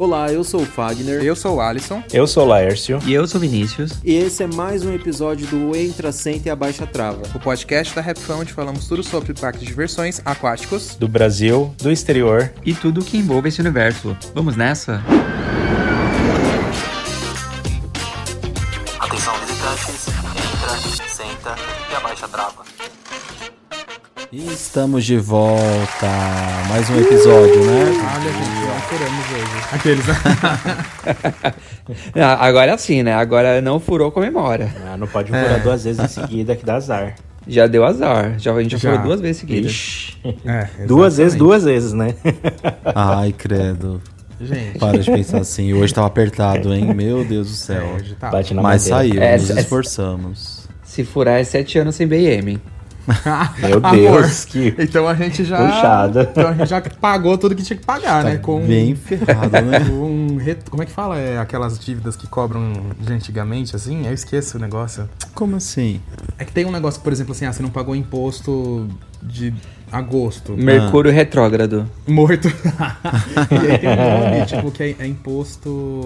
Olá, eu sou o Fagner. Eu sou o Alisson. Eu sou o Laércio. E eu sou o Vinícius. E esse é mais um episódio do Entra, Senta e Abaixa Trava. O podcast da Rapfão onde falamos tudo sobre parques de diversões aquáticos. Do Brasil, do exterior. E tudo que envolve esse universo. Vamos nessa? Atenção visitantes, entra, senta e abaixa a trava. E estamos de volta. Mais um episódio, né? Olha, gente, já furamos hoje. Aqueles, né? Ah, Agora é assim, né? Agora não furou, comemora. Ah, não pode furar duas vezes em seguida que dá azar. Já deu azar. Já, a gente já, Já. furou duas vezes seguidas. Ixi. É, duas vezes, duas vezes, né? Ai, credo. Gente, Para de pensar assim. Hoje tava apertado, hein? Meu Deus do céu. é, hoje tá. Mas madeira. saiu, É, nos é- esforçamos. Se furar é sete anos sem BM. Meu Amor, Deus, que Então a gente já. Puxada. Então a gente já pagou tudo que tinha que pagar, né? Com Bem ferrado, né? um Como é que fala? É aquelas dívidas que cobram de antigamente, assim? Eu esqueço o negócio. Como assim? É que tem um negócio por exemplo, assim, ah, você não pagou imposto de agosto. Mercúrio retrógrado. Morto. e aí tem um nome, tipo, que é, é imposto.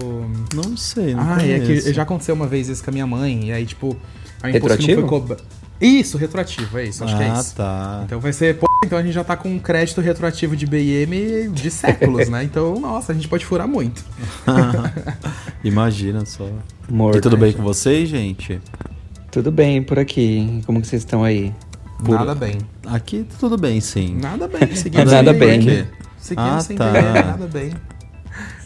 Não sei, não Ah, é conheço. que já aconteceu uma vez isso com a minha mãe, e aí, tipo, a imposto Retroativo? não foi cobrado. Isso, retroativo, é isso, acho que é Ah, isso. tá. Então vai ser, pô, então a gente já tá com um crédito retroativo de BIM de séculos, né? Então, nossa, a gente pode furar muito. Imagina só. Morto. E tudo bem com vocês, gente? Tudo bem por aqui. Como que vocês estão aí? Nada bem. Aqui tudo bem, sim. Nada bem, seguindo Nada sem bem. Seguindo Ah, sem tá. Nada bem.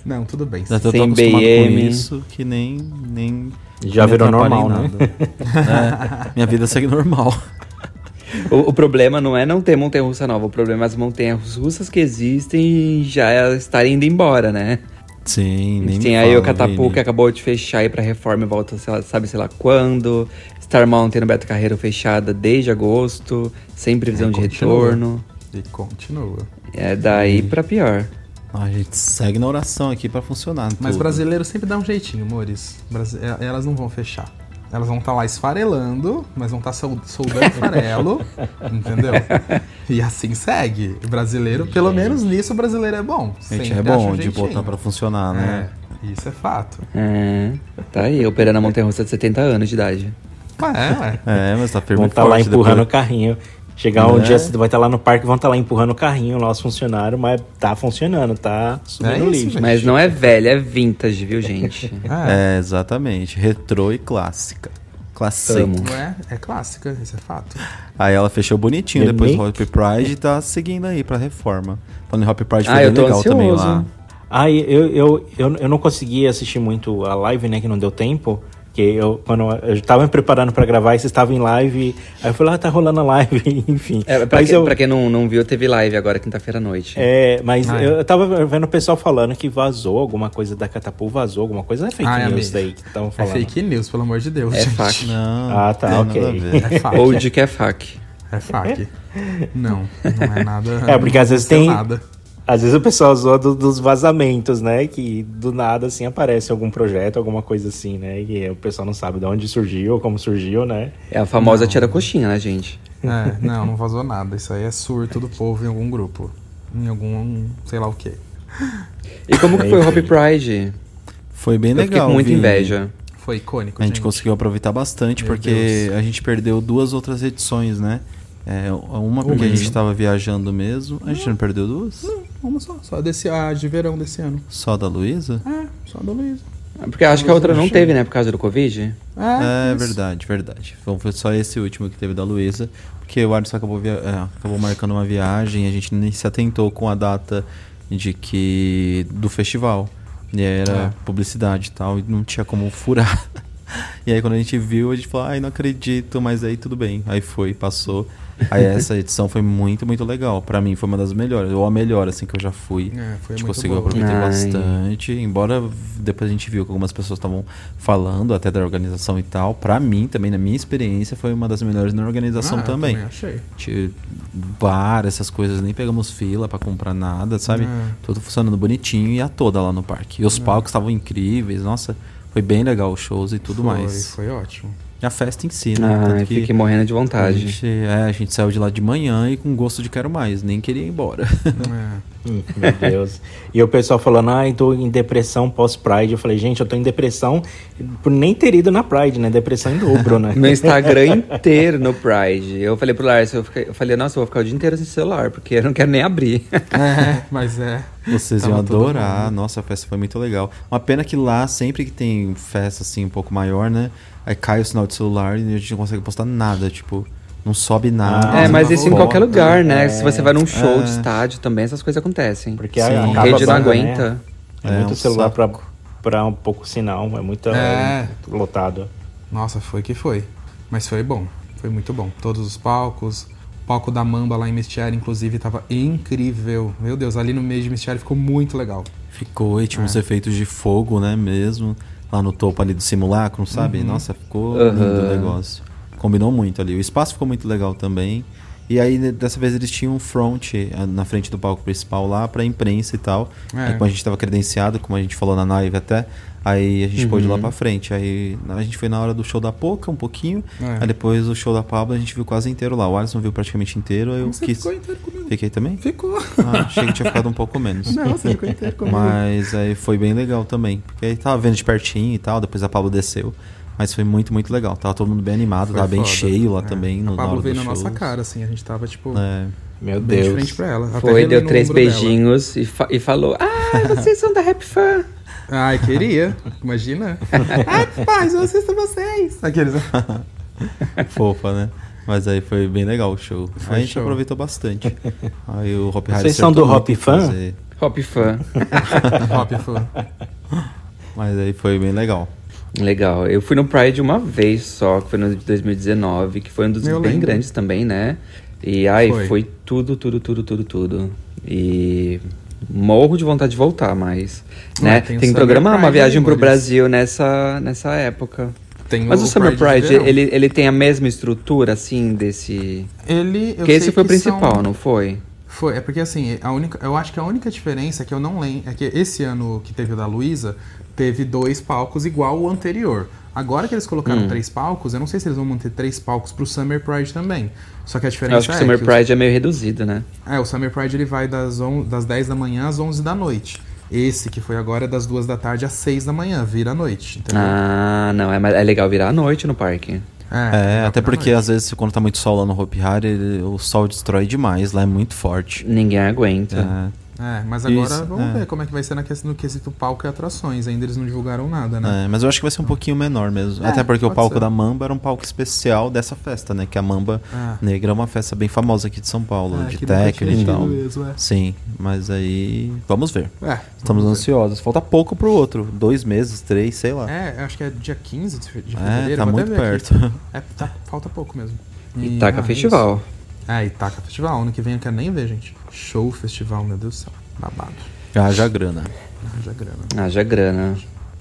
Não, tudo bem. Já tô acostumado BM. com isso que nem. nem já virou normal, né? É, minha vida segue normal. O, o problema não é não ter montanha-russa nova. O problema é as montanhas russas que existem já estarem indo embora, né? Sim, A nem tem aí fala, o Catapu que acabou de fechar aí pra reforma e volta, sei lá, sabe sei lá quando. Star Mountain no Beto Carreiro fechada desde agosto, sem previsão É, de continua. retorno. E continua. É daí pra pior. A gente segue na oração aqui pra funcionar. Mas tudo. brasileiro sempre dá um jeitinho, amores. É- Elas não vão fechar. Elas vão estar lá esfarelando, mas vão estar soldando farelo, entendeu? E assim segue. O brasileiro, pelo menos nisso, o brasileiro é bom. A gente Sempre é acha um bom de botar pra funcionar, né? É, isso é fato. É, tá aí, operando a montanha russa de 70 anos de idade. Mas é, ué. É, mas tá firme Vão estar lá forte empurrando o carrinho. Chegar um Né? dia, você vai estar lá no parque, vão estar lá empurrando o carrinho lá, os funcionários, mas tá funcionando, tá subindo É o isso. Mas não é velha, é vintage, viu, gente? É. É, exatamente. Retrô e clássica. Não é? É clássica, isso é fato. Aí ela fechou bonitinho The depois do Mix. Hop Pride e tá seguindo aí pra reforma. Falando em Hop Pride Ah, foi eu bem legal também ansioso. lá. Ah, eu, eu, eu, eu não consegui assistir muito a live, né? Que não deu tempo. Que eu, quando eu tava me preparando pra gravar, e vocês estavam em live. Aí eu falei, ah, tá rolando a live, enfim. É, pra, mas quem, eu, pra quem não, não viu, teve live agora, quinta-feira à noite. é, mas Ah, é. eu, eu tava vendo o pessoal falando que vazou alguma coisa da Catapult, vazou alguma coisa. É fake Ah, é news daí que estavam É falando. fake news, pelo amor de Deus. É gente. fac. Não, Ah, tá, ok. É fac. Ou de que é fac. É fac. Não, não é nada. É, porque às vezes tem- Nada. Às vezes o pessoal zoa do- dos vazamentos, né? Que do nada, assim, aparece algum projeto, alguma coisa assim, né? E o pessoal não sabe de onde surgiu, como surgiu, né? É a famosa tira coxinha, né, gente? É, não, não vazou nada. Isso aí é surto do povo em algum grupo. Em algum, sei lá o quê. E como que foi o Hop Pride? Foi bem Eu fiquei legal. com muita Vini. inveja. Foi icônico, A gente gente. conseguiu aproveitar bastante Meu porque Deus. a gente perdeu duas outras edições, né? É, uma porque a mesmo. gente tava viajando mesmo. A gente não perdeu duas? Vamos só, só desse, a de verão desse ano. Só da Luísa? É, só da Luísa. Porque acho que a outra não teve, né, por causa do Covid. É, isso. verdade, verdade. Então foi só esse último que teve da Luísa. Porque o Alisson acabou, via- é, acabou marcando uma viagem e a gente nem se atentou com a data de que do festival. E era É. publicidade e tal, e não tinha como furar. E aí quando a gente viu, a gente falou, ai, não acredito, mas aí tudo bem. Aí foi, passou. Aí essa edição foi muito, muito legal. Pra mim foi uma das melhores, ou a melhor, assim, que eu já fui. É, a gente conseguiu boa. aproveitar Ai. bastante. Embora depois a gente viu que algumas pessoas estavam falando até da organização e tal. Pra mim, também, na minha experiência, foi uma das melhores na organização Ah, eu também. achei. Tinha bar, essas coisas, nem pegamos fila pra comprar nada, sabe? É. Tudo funcionando bonitinho e a toda lá no parque. E os palcos estavam incríveis, nossa, foi bem legal os shows e tudo foi, mais. Foi ótimo. A festa em si, né? Ah, Tanto fiquei morrendo de a vontade. gente, é, a gente saiu de lá de manhã e com gosto de quero mais, nem queria ir embora. É. Hum, Meu Deus. e o pessoal falando, ai, tô em depressão pós-Pride. Eu falei, gente, eu tô em depressão por nem ter ido na Pride, né? Depressão em dobro, né? Meu Instagram inteiro no Pride. Eu falei pro Lars, eu, fiquei- eu falei, nossa, eu vou ficar o dia inteiro sem celular, porque eu não quero nem abrir. É, mas é. Vocês Tava iam adorar. Nossa, a festa foi muito legal. Uma pena que lá, sempre que tem festa assim um pouco maior, né? Aí cai o sinal de celular e a gente não consegue postar nada. Tipo, não sobe nada. Ah, é, mas isso em qualquer lugar, né? É. Se você vai num show É. de estádio também, essas coisas acontecem. Porque Sim. a, rede não banda, aguenta. Né? É, É muito um celular pra, pra um pouco sinal, é muito, É. lotado. Nossa, foi que foi. Mas foi bom. Foi muito bom. Todos os palcos. O palco da Mamba lá em Mistiário, inclusive, tava incrível. Meu Deus, ali no meio de Mistiário ficou muito legal. Ficou e tinha É. uns efeitos de fogo, né? Mesmo. Lá no topo ali do simulacro, sabe? Nossa, ficou Aham. lindo o negócio. Combinou muito ali. O espaço ficou muito legal também. E aí, né, dessa vez, eles tinham um front ah, na frente do palco principal lá pra imprensa e tal. É. Aí, como a gente tava credenciado, como a gente falou na live até, aí a gente pôde ir lá Uhum. pra frente. Aí a gente foi na hora do show da Poca um pouquinho. É. Aí depois o show da Pablo a gente viu quase inteiro lá. O Alisson viu praticamente inteiro. Aí eu Você quis. ficou inteiro comigo. Fiquei também? Ficou. Ah, achei que tinha ficado um pouco menos. Não, você ficou inteiro comigo. Mas aí foi bem legal também. Porque aí tava vendo de pertinho e tal, depois a Pablo desceu. Mas foi muito, muito legal. Tava todo mundo bem animado, Foi tava bem foda. cheio lá É. também. No, A Pablo veio na nossa shows. cara, assim. A gente tava, tipo, É. Meu bem de Deus. frente pra ela. Até Foi, deu três beijinhos e, fa- e falou: Ah, vocês são da Rap Fan. Ai, queria. Imagina. Ai, pais, eu assisto vocês. Aqueles. Fofa, né? Mas aí foi bem legal o show. Foi Aí a gente show. aproveitou bastante. Aí o Hop Vocês são do Hop Fan? fazer, Hop Fan. Hop, foi. Mas aí foi bem legal. Legal. Eu fui no Pride uma vez só, que foi no de 2019, que foi um dos Eu bem lembro. grandes também, né? E ai, Foi. foi. tudo, tudo, tudo, tudo, tudo. E morro de vontade de voltar, mas. Né? Ah, tem Tem, o que Summer programar uma Pride viagem aí, pro Maurício. Brasil nessa, nessa época. Tem Mas o, Summer de Pride, verão. ele, ele tem a mesma estrutura, assim, desse. Ele. eu Porque esse foi o que principal, são- não foi? Foi, é porque assim, a única, eu acho que a única diferença é que eu não lembro, é que esse ano que teve o da Luísa, teve dois palcos igual o anterior. Agora que eles colocaram Hum. três palcos, eu não sei se eles vão manter três palcos pro Summer Pride também. Só que a Eu diferença acho que o é Summer que Pride é meio reduzido, né? Os, é, o Summer Pride ele vai das, on, das 10 da manhã às 11 da noite. Esse que foi agora é das duas da tarde às 6 da manhã, vira à noite, entendeu? Ah, não, é, é legal virar à noite no parque. É, vira até porque noite. às vezes quando tá muito sol lá no Hopi Hari, ele- o sol destrói demais, lá é muito forte. Ninguém aguenta. É. É, mas agora Isso, vamos é. ver como é que vai ser na questão, no quesito palco e atrações. Ainda eles não divulgaram nada, né? É, mas eu acho que vai ser um pouquinho menor mesmo. É, Até porque o palco ser. da Mamba era um palco especial dessa festa, né? Que a Mamba Ah. Negra é uma festa bem famosa aqui de São Paulo, É, de tinha e tal. mesmo, é. Sim, mas aí vamos ver. É, Estamos vamos ver. ansiosos. Falta pouco pro outro. Dois meses, três, sei lá. É, acho que é dia 15 de fe- de É, fevereiro. tá muito perto. É, tá, falta pouco mesmo. Itaca ah, Festival. isso. É, Itaca Festival. Ano que vem eu quero nem ver, gente. Show festival, meu Deus do céu. Babado. Haja grana. Haja grana. Haja grana.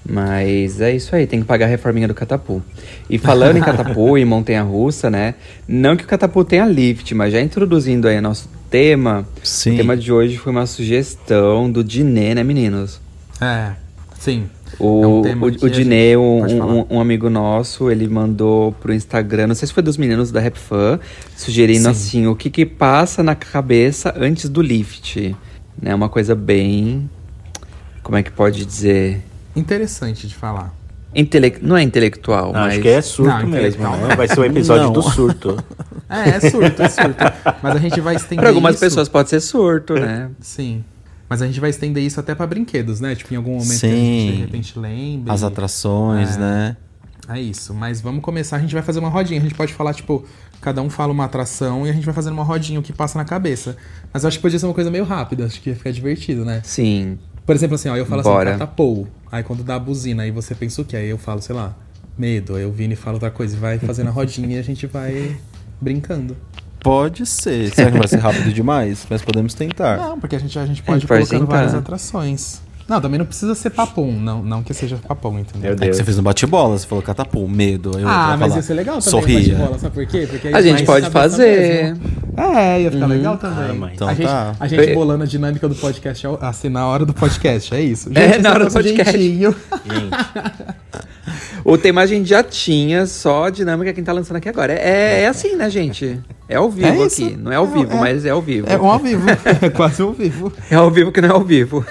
Mas é isso aí, tem que pagar a reforminha do Catapu. E falando em Catapu e Montanha Russa, né? Não que o Catapu tenha lift, mas já introduzindo aí nosso tema, Sim. o tema de hoje foi uma sugestão do Dinê, né, meninos? É, sim. O, É um tema o, o gente- um, um, um amigo nosso, ele mandou pro Instagram, não sei se foi dos meninos da Rap Fan, sugerindo Sim. assim, o que que passa na cabeça antes do lift. Né, uma coisa bem... Como é que pode dizer? Interessante de falar. Intele... Não é intelectual, Não, mas... Acho que é surto Não, mesmo. né? Vai ser o episódio Não. do surto. É, é surto, é surto. Mas a gente vai estender Pra algumas isso- pessoas pode ser surto, né? Sim. Mas a gente vai estender isso até pra brinquedos, né? Tipo, em algum momento que a Sim. gente de repente lembre. As atrações, É. né? É isso. Mas vamos começar, a gente vai fazer uma rodinha. A gente pode falar, tipo, cada um fala uma atração e a gente vai fazendo uma rodinha, o que passa na cabeça. Mas eu acho que podia ser uma coisa meio rápida, acho que ia ficar divertido, né? Sim. Por exemplo, assim, ó, eu falo Bora. assim, catapou. Aí quando dá a buzina, aí você pensa o quê? Aí eu falo, sei lá, medo. Aí o Vini fala outra coisa. E vai fazendo a rodinha e a gente vai brincando. Pode ser. Será que vai ser rápido demais? Mas podemos tentar. Não, porque a gente, a gente pode ir colocando tentar. várias atrações. Não, também não precisa ser papum. Não, não que seja papum, entendeu? Meu É que Deus. você fez no bate-bola, você falou catapum, medo. Aí eu Ah, mas falar, ia ser legal também. Sorria. bate-bola, sabe por quê? Porque A gente pode fazer. mesmo. É, ia ficar legal também. Ah. Então a, gente, tá. a gente bolando a dinâmica do podcast assim, na hora do podcast, é isso. É, esse na hora do nosso podcast. jeitinho. O tema a gente já tinha, só a dinâmica quem tá lançando aqui agora. É, é assim, né, gente? É ao vivo É aqui. Não é ao É, vivo, é. mas é ao vivo. É um ao vivo. É quase um ao vivo. É ao vivo que não é ao vivo.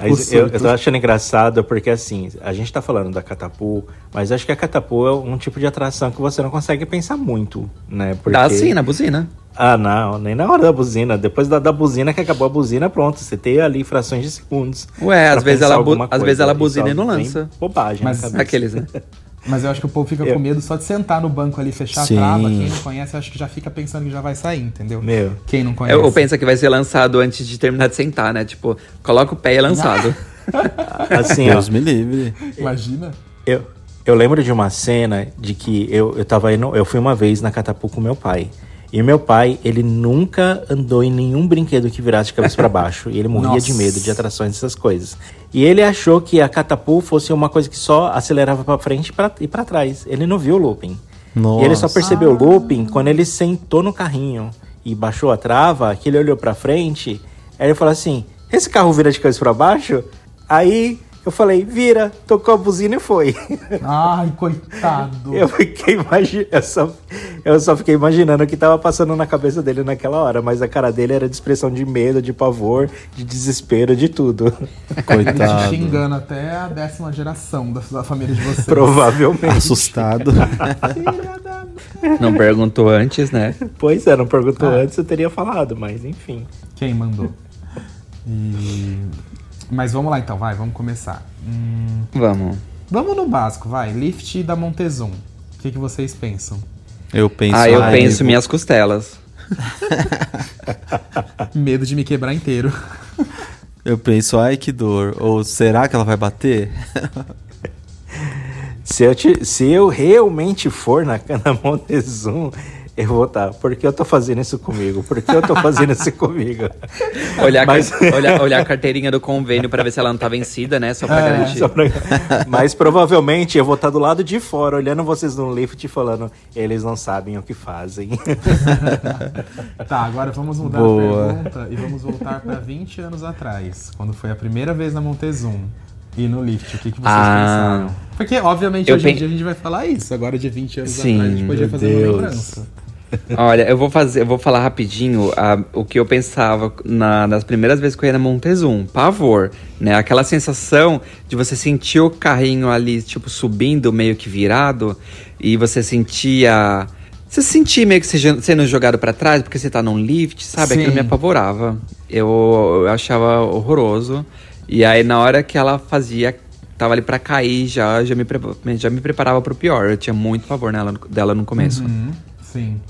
Mas eu, eu tô achando engraçado porque assim, a gente tá falando da Catapu, mas acho que a Catapu é um tipo de atração que você não consegue pensar muito, né? Porque... Dá sim na buzina. Ah, não, nem na hora da buzina. Depois da, da buzina que acabou a buzina, pronto. Você tem ali frações de segundos. Ué, às vezes ela bu- alguma às coisa. vezes ela buzina e não vem lança. Bobagem Mas-. Aqueles, né? Mas eu acho que o povo fica Eu- com medo só de sentar no banco ali, fechar Sim. a trava. Quem não conhece, acho que já fica pensando que já vai sair, entendeu? Meu. Quem não conhece. Eu, eu penso que vai ser lançado antes de terminar de sentar, né? Tipo, coloca o pé e é lançado. Assim, ó, Deus me livre. Imagina. Eu, eu lembro de uma cena de que eu, eu tava indo. Eu fui uma vez na Catapu com meu pai. E meu pai, ele nunca andou em nenhum brinquedo que virasse de cabeça pra baixo. E ele morria Nossa. de medo de atrações dessas coisas. E ele achou que a Catapu fosse uma coisa que só acelerava pra frente e pra, e pra trás. Ele não viu o looping. Nossa. E ele só percebeu o looping quando ele sentou no carrinho e baixou a trava, que ele olhou pra frente. Aí ele falou assim: esse carro vira de cabeça pra baixo? Aí eu falei, vira, tocou a buzina e foi. Ai, coitado. Eu fiquei imaginando, eu só, eu só fiquei imaginando o que tava passando na cabeça dele naquela hora, mas a cara dele era de expressão de medo, de pavor, de desespero, de tudo. Ele te Coitado. xingando até a décima geração da, da família de vocês. Provavelmente. Assustado. Não perguntou antes, né? Pois é, não perguntou Ah. antes, eu teria falado, mas enfim. Quem mandou? E... Mas vamos lá então, vai, vamos começar. Hum, Vamos. vamos no básico, vai. Lift da Montezum. O que, que vocês pensam? Eu penso. Ah, eu penso vou- minhas costelas. Medo de me quebrar inteiro. Eu penso, ai que dor. Ou será que ela vai bater? Se eu, te- se eu realmente for na, na Montezum, eu vou estar. Por que eu tô fazendo isso comigo? Por que eu tô fazendo isso comigo? Olhar, a Mas- olhar, olhar a carteirinha do convênio pra ver se ela não tá vencida, né? Só pra garantir. Só pra- Mas provavelmente eu vou estar do lado de fora, olhando vocês no lift e falando, eles não sabem o que fazem. Tá, agora vamos mudar Boa. a pergunta e vamos voltar pra 20 anos atrás, quando foi a primeira vez na Montezum. E no lift, o que, que vocês Ah. pensaram? Porque, obviamente, hoje em pen- dia a gente vai falar isso. Agora, de 20 anos Sim, atrás, a gente podia fazer uma Deus. lembrança. Olha, eu vou fazer, eu vou falar rapidinho ah, o que eu pensava na- nas primeiras vezes que eu ia na Montezum. Pavor, né? Aquela sensação de você sentir o carrinho ali, tipo, subindo, meio que virado, e você sentia. Você sentia meio que sendo jogado pra trás porque você tá num lift, sabe? Aquilo Sim. me apavorava. Eu, eu achava horroroso. E aí, na hora que ela fazia, tava ali pra cair, já, já, me, já me preparava pro pior. Eu tinha muito pavor nela, dela no começo. Uhum, sim.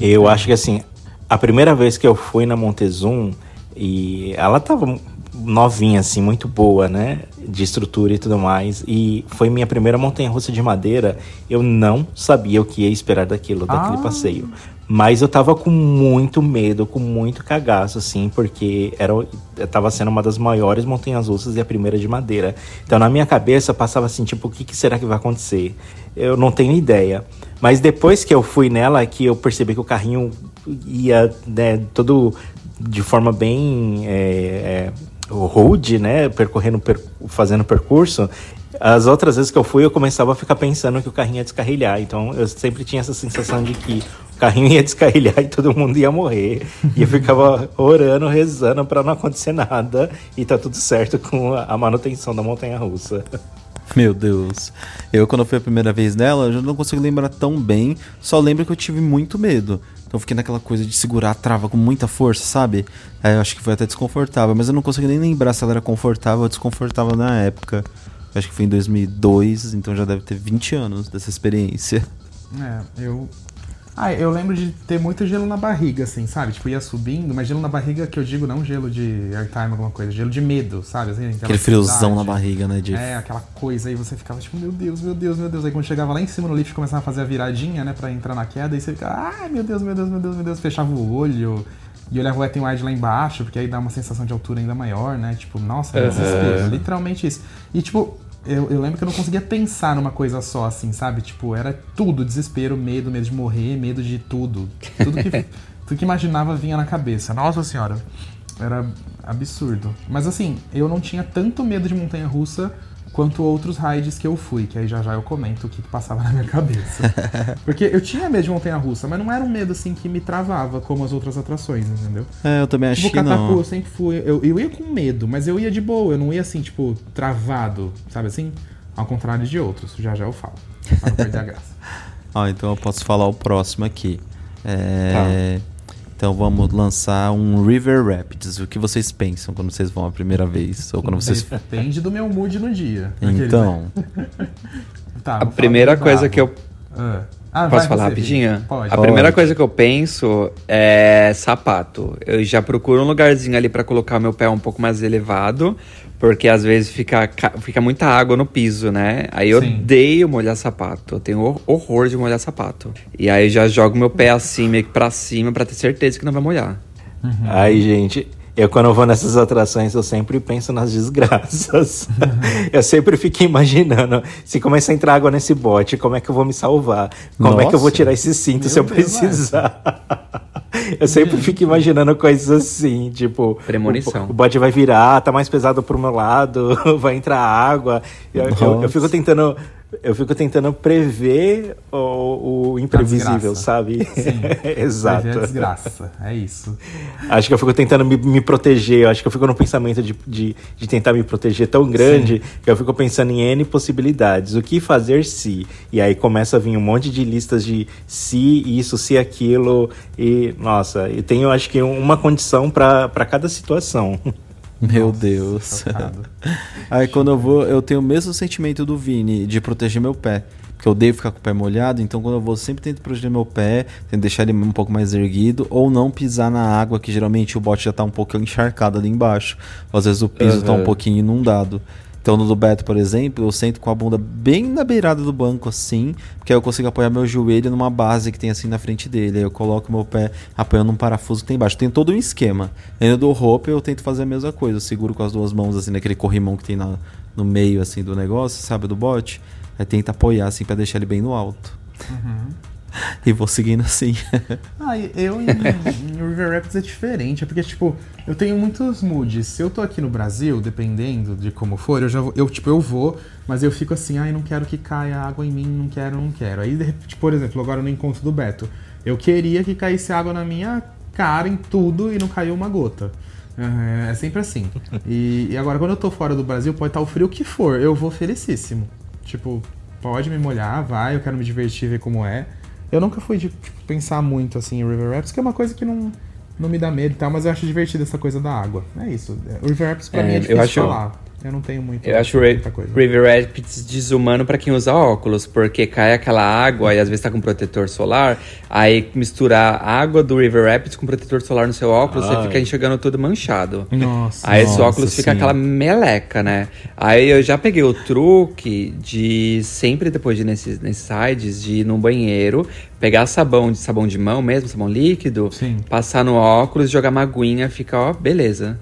Eu acho que assim, a primeira vez que eu fui na Montezum, e ela tava novinha, assim, muito boa, né? De estrutura e tudo mais. E foi minha primeira montanha-russa de madeira. Eu não sabia o que ia esperar daquilo, daquele Ah. passeio. Mas eu tava com muito medo, com muito cagaço, assim, porque era, tava sendo uma das maiores montanhas russas e a primeira de madeira. Então na minha cabeça passava assim, tipo, o que, que será que vai acontecer? Eu não tenho ideia. Mas depois que eu fui nela, que eu percebi que o carrinho ia, né, todo de forma bem é, é, rude, né? Percorrendo, per, fazendo percurso. As outras vezes que eu fui, eu começava a ficar pensando que o carrinho ia descarrilhar. Então eu sempre tinha essa sensação de que o carrinho ia descarrilhar e todo mundo ia morrer. E eu ficava orando, rezando para não acontecer nada e tá tudo certo com a manutenção da montanha russa. Meu Deus. Eu, quando fui a primeira vez nela, eu já não consigo lembrar tão bem. Só lembro que eu tive muito medo. Então eu fiquei naquela coisa de segurar a trava com muita força, sabe? Aí eu acho que foi até desconfortável. Mas eu não consigo nem lembrar se ela era confortável ou desconfortável na época. Eu acho que foi em 2002, então já deve ter 20 anos dessa experiência. É, eu. Ah, eu lembro de ter muito gelo na barriga, assim, sabe? Tipo, ia subindo, mas gelo na barriga que eu digo não gelo de airtime, alguma coisa, gelo de medo, sabe? Assim, Aquele friozão na barriga, né? De... É, aquela coisa aí você ficava tipo, meu Deus, meu Deus, meu Deus. Aí quando chegava lá em cima no lift começava a fazer a viradinha, né, pra entrar na queda, aí você ficava, ai meu Deus, meu Deus, meu Deus, meu Deus, fechava o olho. E olhava o wet n wide lá embaixo, porque aí dá uma sensação de altura ainda maior, né? Tipo, nossa, Aham. desespero. Literalmente isso. E tipo, eu, eu lembro que eu não conseguia pensar numa coisa só, assim, sabe? Tipo, era tudo, desespero, medo, medo de morrer, medo de tudo. Tudo que, tudo que imaginava vinha na cabeça. Nossa senhora. Era absurdo. Mas assim, eu não tinha tanto medo de montanha russa quanto outros rides que eu fui, que aí já já eu comento o que, que passava na minha cabeça. Porque eu tinha medo de montanha russa, mas não era um medo assim que me travava como as outras atrações, entendeu? É, eu também Tipo, que Catapu, não. eu sempre fui. Eu, eu ia com medo, mas eu ia de boa, eu não ia assim, tipo, travado, sabe assim? Ao contrário de outros, já já eu falo. Pra não perder a graça. Ah, então eu posso falar o próximo aqui. É, Então vamos lançar um River Rapids. O que vocês pensam quando vocês vão a primeira vez? Ou quando vocês. Depende do meu mood no dia. Aquele, Então, né? Tá, A primeira coisa que eu Ah. Ah, Posso falar você, rapidinho? Pode. A primeira coisa que eu penso é sapato. Eu já procuro um lugarzinho ali pra colocar o meu pé um pouco mais elevado, porque às vezes fica, ca- fica muita água no piso, né? Aí eu Sim. odeio molhar sapato. Eu tenho hor- horror de molhar sapato. E aí eu já jogo meu pé assim, meio que pra cima, pra ter certeza que não vai molhar. Ai, gente, eu quando eu vou nessas atrações, eu sempre penso nas desgraças. eu sempre fico imaginando, se começar a entrar água nesse bote, como é que eu vou me salvar? Como é que eu vou Nossa. tirar esse cinto Meu se eu Deus, precisar? eu sempre fico imaginando coisas assim, tipo... Premonição. O, o bote vai virar, tá mais pesado pro meu lado, vai entrar água. Eu, eu- eu Nossa. fico tentando... Eu fico tentando prever o, o imprevisível, sabe? Sim. Exato. A desgraça. É isso. Acho que eu fico tentando me, me proteger. Acho que eu fico num pensamento de, de, de tentar me proteger tão grande que eu fico pensando em N possibilidades. O que fazer se? E aí começa a vir um monte de listas de se isso, se aquilo. E, nossa, e tenho acho que uma condição para cada situação. meu Nossa, Deus. Aí quando eu vou, eu tenho o mesmo sentimento do Vini, de proteger meu pé. Porque eu odeio ficar com o pé molhado, então quando eu vou, sempre tento proteger meu pé, tento deixar ele um pouco mais erguido, ou não pisar na água, que geralmente o bote já tá um pouco encharcado ali embaixo. Às vezes o piso tá um pouquinho inundado. Então no do Beto, por exemplo, eu sento com a bunda bem na beirada do banco assim, porque aí eu consigo apoiar meu joelho numa base que tem assim na frente dele. Aí eu coloco meu pé apoiando um parafuso que tem embaixo. Tem todo um esquema. Aí no do rope eu tento fazer a mesma coisa. Eu seguro com as duas mãos assim naquele corrimão que tem na, no meio assim do negócio, sabe, do bote. Aí tenta apoiar assim pra deixar ele bem no alto. E vou seguindo assim. Ah, eu em, em River Rapids é diferente, é porque, tipo, eu tenho muitos moods. Se eu tô aqui no Brasil, dependendo de como for, eu já vou, eu, tipo, eu vou, mas eu fico assim, ai, não quero que caia água em mim, não quero, não quero. Aí, repente, por exemplo, agora no encontro do Beto, eu queria que caísse água na minha cara, em tudo, e não caiu uma gota. É, é sempre assim. E, e agora, quando eu tô fora do Brasil, pode estar o frio que for, eu vou felicíssimo. Tipo, pode me molhar, vai, eu quero me divertir, ver como é. Eu nunca fui de tipo, pensar muito assim em River Rapids, que é uma coisa que não, não me dá medo e tal, mas eu acho divertido essa coisa da água. É isso. O River Rapids pra É, mim é eu difícil acho- falar. Eu não tenho muito, Eu acho o Ra- muita coisa. River Rapids desumano pra quem usa óculos, porque cai aquela água e às vezes tá com protetor solar, aí misturar a água do River Rapids com protetor solar no seu óculos, você Ai. fica enxergando tudo manchado. Nossa. Aí Nossa, óculos fica sim. aquela meleca, né? Aí eu já peguei o truque de sempre depois de ir nesses, nesses sites, de ir no banheiro, pegar sabão de sabão de mão mesmo, sabão líquido, Sim. passar no óculos, jogar uma aguinha, fica, ó, beleza.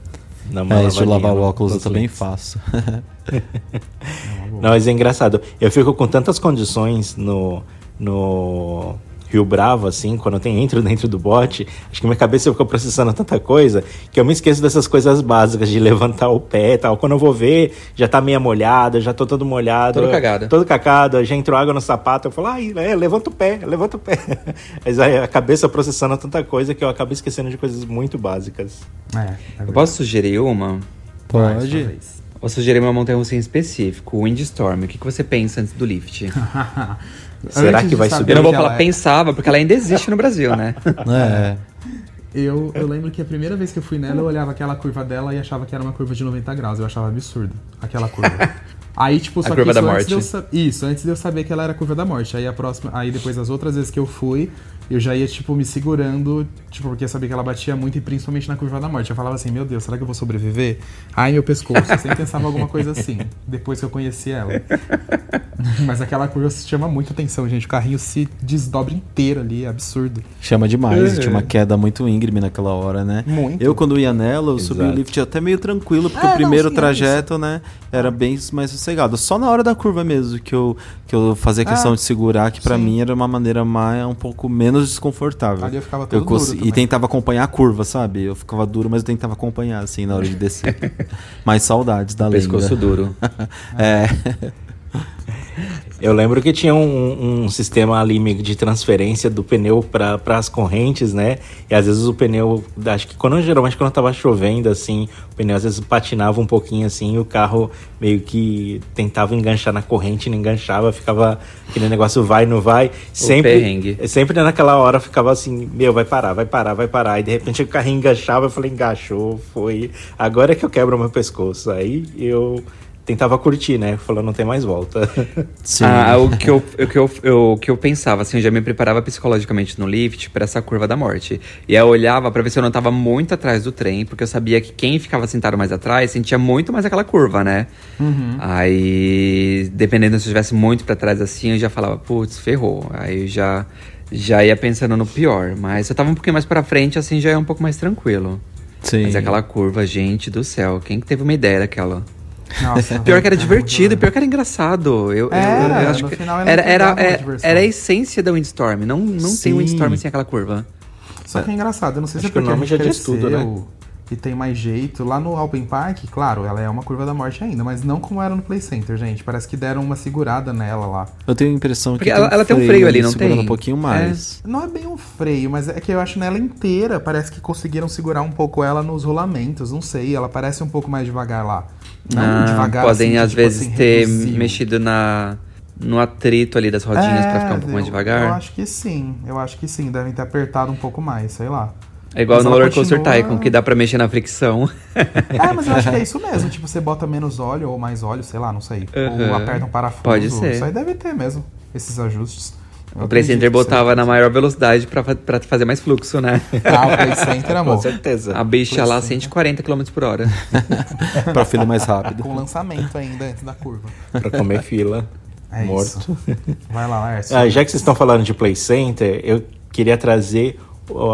Uma É, isso de lavar o óculos eu também faço. Não, mas é engraçado. Eu fico com tantas condições no, no, Rio Bravo, assim, quando eu tenho, entro dentro do bote, acho que minha cabeça ficou processando tanta coisa que eu me esqueço dessas coisas básicas de levantar o pé e tal. Quando eu vou ver, já tá meia molhada, já tô todo molhado. Todo cagado. Todo cagado, já entrou água no sapato, eu falo, ai, é, levanta o pé, levanta o pé. Mas aí a cabeça processando tanta coisa que eu acabo esquecendo de coisas muito básicas. É, é Eu posso sugerir uma? Pode. Vou sugerir uma montanha-russa em específico, o Windstorm. O que, que você pensa antes do lift? Será Antes que vai subir? Eu não vou falar ela é- pensava, porque ela ainda existe no Brasil, né? É. Eu, eu lembro que a primeira vez que eu fui nela, eu olhava aquela curva dela e achava que era uma curva de 90 graus. Eu achava absurdo aquela curva. Aí, tipo, só curva que isso da antes de eu morte. Isso, antes de eu saber que ela era a curva da morte. Aí a próxima. Aí depois as outras vezes que eu fui, eu já ia, tipo, me segurando, tipo, porque eu sabia que ela batia muito, e principalmente na curva da morte. Eu falava assim, meu Deus, será que eu vou sobreviver? Ai, meu pescoço. Eu sempre pensava alguma coisa assim, depois que eu conheci ela. Mas aquela curva chama muito atenção, gente. O carrinho se desdobra inteiro ali, é absurdo. Chama demais. Tinha uma queda muito íngreme naquela hora, né? Muito. Eu, quando ia nela, eu subi o lift até meio tranquilo, porque Ah, o não, primeiro sim, é trajeto, né, era bem mais sossegado. Só na hora da curva mesmo que eu, que eu fazia questão Ah, de segurar, que pra sim. mim era uma maneira mais, um pouco menos desconfortável. Ali eu ficava todo cons- duro E tentava acompanhar a curva, sabe? Eu ficava duro, mas eu tentava acompanhar, assim, na hora de descer. mais saudades da lenda. Pescoço duro. É. Eu lembro que tinha um, um sistema ali de transferência do pneu para as correntes, né? E às vezes o pneu, acho que quando geralmente quando tava chovendo assim, o pneu às vezes patinava um pouquinho assim, e o carro meio que tentava enganchar na corrente, não enganchava, ficava aquele negócio vai não vai, sempre perrengue. sempre naquela hora ficava assim, meu, vai parar, vai parar, vai parar, e de repente o carrinho enganchava, eu falei, enganchou, foi, agora é que eu quebro meu pescoço. Aí eu tentava curtir, né? Falando, não tem mais volta. Sim. Ah, o que eu, o que eu, eu- o que eu pensava, assim, eu já me preparava psicologicamente no lift pra essa curva da morte. E aí eu olhava pra ver se eu não tava muito atrás do trem, porque eu sabia que quem ficava sentado mais atrás sentia muito mais aquela curva, né? Aí, dependendo se eu estivesse muito pra trás assim, eu já falava, putz, ferrou. Aí eu já, já ia pensando no pior. Mas se eu tava um pouquinho mais pra frente, assim, já é um pouco mais tranquilo. Sim. Mas aquela curva, gente do céu, quem que teve uma ideia daquela? Nossa, Pior que era é divertido, muito- pior que era engraçado. Eu, eu- Era, eu acho no que final ele era, era, uma era, era a essência da Windstorm. Não, não tem. Windstorm sem aquela curva. Só que é engraçado, eu não sei se Acho é que o porque a nome já diz tudo, né? E tem mais jeito. Lá no Alpen Park, claro, ela é uma curva da morte ainda, mas não como era no Play Center, gente. Parece que deram uma segurada nela lá. Eu tenho a impressão que Porque ela- ela tem um freio ali, não segurando tem? um pouquinho mais. Não é bem um freio, mas é que eu acho nela inteira. Parece que conseguiram segurar um pouco ela nos rolamentos, não sei. Ela parece um pouco mais devagar lá. Não Ah, devagar, podem, assim, às tipo vezes, assim, ter reduziu. mexido na, no atrito ali das rodinhas pra ficar um pouco mais eu- devagar. Eu acho que sim, eu acho que sim. Devem ter apertado um pouco mais, sei lá. É igual Mas no Roller Coaster continua- Tycoon, que dá pra mexer na fricção. É, mas eu acho que é isso mesmo. Tipo, você bota menos óleo ou mais óleo, sei lá, não sei. Ou aperta um parafuso. Pode ser. Isso aí deve ter mesmo, esses ajustes. Eu o Play Center botava na maior velocidade pra fazer mais fluxo, né? Ah, o Play Center, amor. Com certeza. A bicha Play lá, Center. 140 km por hora. pra filho mais rápido. Com lançamento ainda antes da curva. pra comer fila. É morto. isso. Vai lá, Laércio. Ah, já que vocês estão falando de Play Center, eu queria trazer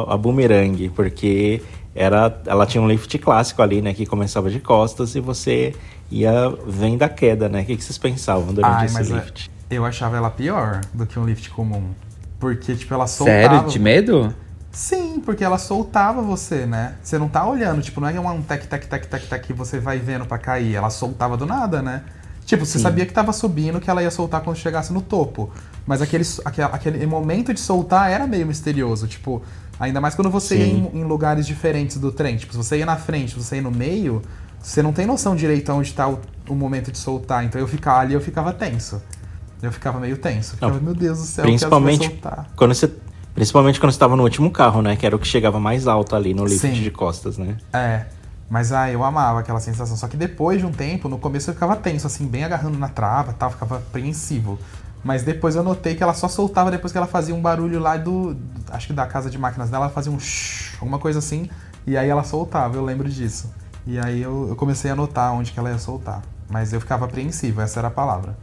a Boomerang, porque era, ela tinha um lift clássico ali, né? Que começava de costas e você ia vem da queda, né? O que, que vocês pensavam durante Ai, esse mas é- lift? Eu achava ela pior do que um lift comum. Porque, tipo, ela soltava... Sério? De medo? Sim, porque ela soltava você, né? Você não tá olhando, tipo, não é um tec, tec, tec, tec, tec que você vai vendo pra cair. Ela soltava do nada, né? Tipo, você sabia que tava subindo, que ela ia soltar quando chegasse no topo. Mas aquele, aquele, aquele momento de soltar era meio misterioso. Tipo, ainda mais quando você ia em, em lugares diferentes do trem. Tipo, se você ia na frente, se você ia no meio, você não tem noção direito aonde tá o, o momento de soltar. Então eu ficava ali, eu ficava tenso. Eu ficava meio tenso. Ficava, meu Deus do céu, Principalmente quando você. Principalmente quando você estava no último carro, né? Que era o que chegava mais alto ali no lift Sim. de costas, né? É. Mas ah, eu amava aquela sensação. Só que depois de um tempo, no começo eu ficava tenso, assim, bem agarrando na trava tal, ficava apreensivo. Mas depois eu notei que ela só soltava depois que ela fazia um barulho lá do. Acho que da casa de máquinas dela, ela fazia um shhh, alguma coisa assim. E aí ela soltava, eu lembro disso. E aí eu, eu comecei a notar onde que ela ia soltar. Mas eu ficava apreensivo, essa era a palavra.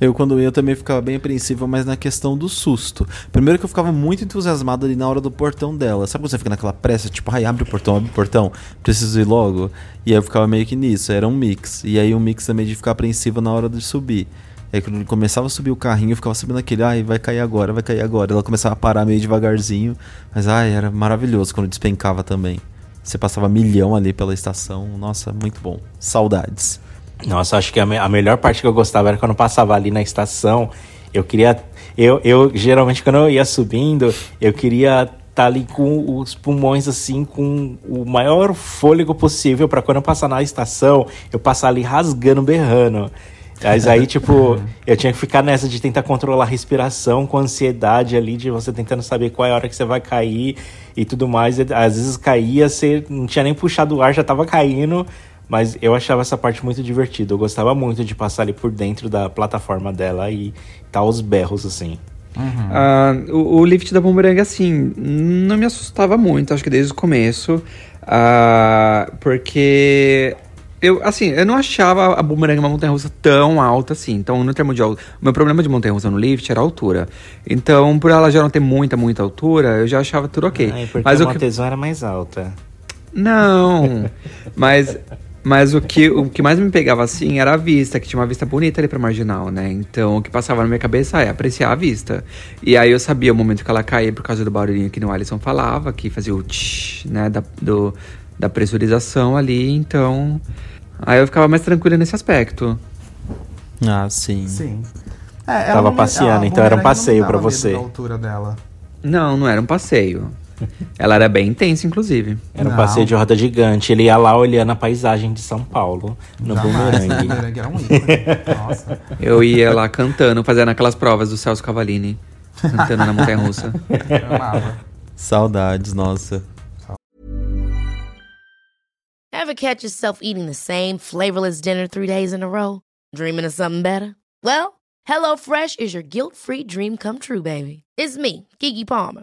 Eu, quando eu também ficava bem apreensivo, mas na questão do susto. Primeiro que eu ficava muito entusiasmado ali na hora do portão dela. Sabe quando você fica naquela pressa, tipo, ai, abre o portão, abre o portão, preciso ir logo? E aí eu ficava meio que nisso, era um mix. E aí um mix também de ficar apreensivo na hora de subir. Aí quando começava a subir o carrinho, eu ficava subindo aquele, ai, vai cair agora, vai cair agora. Ela começava a parar meio devagarzinho, mas ai, era maravilhoso quando despencava também. Você passava milhão ali pela estação, nossa, muito bom. Saudades. Nossa, acho que a, me a melhor parte que eu gostava era quando eu passava ali na estação. Eu queria. Eu, eu geralmente, quando eu ia subindo, eu queria estar tá ali com os pulmões assim, com o maior fôlego possível, para quando eu passar na estação, eu passar ali rasgando, berrando. Mas aí, tipo, eu tinha que ficar nessa de tentar controlar a respiração com ansiedade ali, de você tentando saber qual é a hora que você vai cair e tudo mais. Às vezes caía, você não tinha nem puxado o ar, já tava caindo. Mas eu achava essa parte muito divertida. Eu gostava muito de passar ali por dentro da plataforma dela e tá aos berros, assim. Uhum. Uh, o, o, lift da Boomerang, assim, não me assustava muito, acho que desde o começo. Uh, porque eu, assim, eu não achava a Boomerang uma montanha-russa tão alta assim. Então, no termo de altura... O meu problema de montanha-russa no lift era a altura. Então, por ela já não ter muita, muita altura, eu já achava tudo ok. Ah, porque Mas a o que... Montezão era mais alta. Não, mas... Mas o que, o que mais me pegava assim era a vista, que tinha uma vista bonita ali pra marginal, né? Então o que passava na minha cabeça é apreciar a vista. E aí eu sabia o momento que ela caía por causa do barulhinho que no Alisson falava, que fazia o tch, né? Da, do, da pressurização ali, então. Aí eu ficava mais tranquila nesse aspecto. Ah, sim. Sim. É, ela Tava não- passeando, a então era um Boomerang passeio medo você. Da altura dela. Não, não era um passeio. Ela era bem intensa, inclusive. Era um Não. passeio de roda gigante. Ele ia lá olhando a paisagem de São Paulo, no Jamais. bumerangue. Boomerang era um ícone. Nossa. Eu ia lá cantando, fazendo aquelas provas do Celso Cavalini. Cantando na montanha russa. Eu amava. Saudades, nossa. Ever catch yourself eating the same flavorless dinner three days in a row? Dreaming of something better? Well, HelloFresh is your guilt free dream come true, baby. It's me, Kiki Palmer.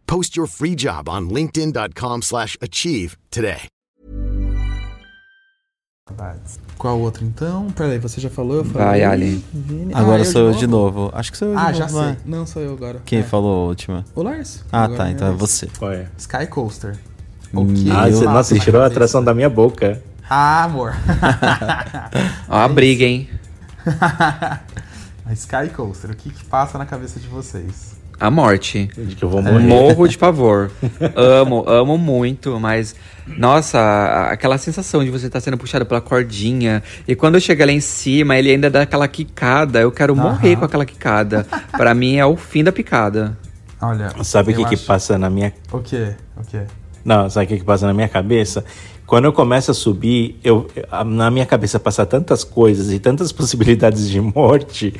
Post your free job on linkedin.com/achieve slash achieve today. Qual outro então? Peraí, você já falou? Eu falei. Vai, Ali. Vini. Agora Ah, sou eu de novo. Acho que sou eu de Ah, novo. já vai. sei. Não, sou eu agora. Quem É. falou a última? O Lars. Ah, Agora tá. é Então é Lars. você. Qual é? Sky Coaster. Hum. O que Ah, você, nossa, você tirou a atração da minha boca. Ah, amor. Ó, a briga, hein? a Sky Coaster, o que que passa na cabeça de vocês? A morte. De que eu vou morrer. Morro de pavor. amo, amo muito, mas. Nossa, aquela sensação de você estar sendo puxado pela cordinha. E quando chega lá em cima, ele ainda dá aquela quicada. Eu quero morrer com aquela quicada. Pra mim é o fim da picada. Olha. Sabe o que, que acho- passa na minha O quê? O quê? Não, sabe o que, que passa na minha cabeça? Quando eu começo a subir, eu, na minha cabeça passa tantas coisas e tantas possibilidades de morte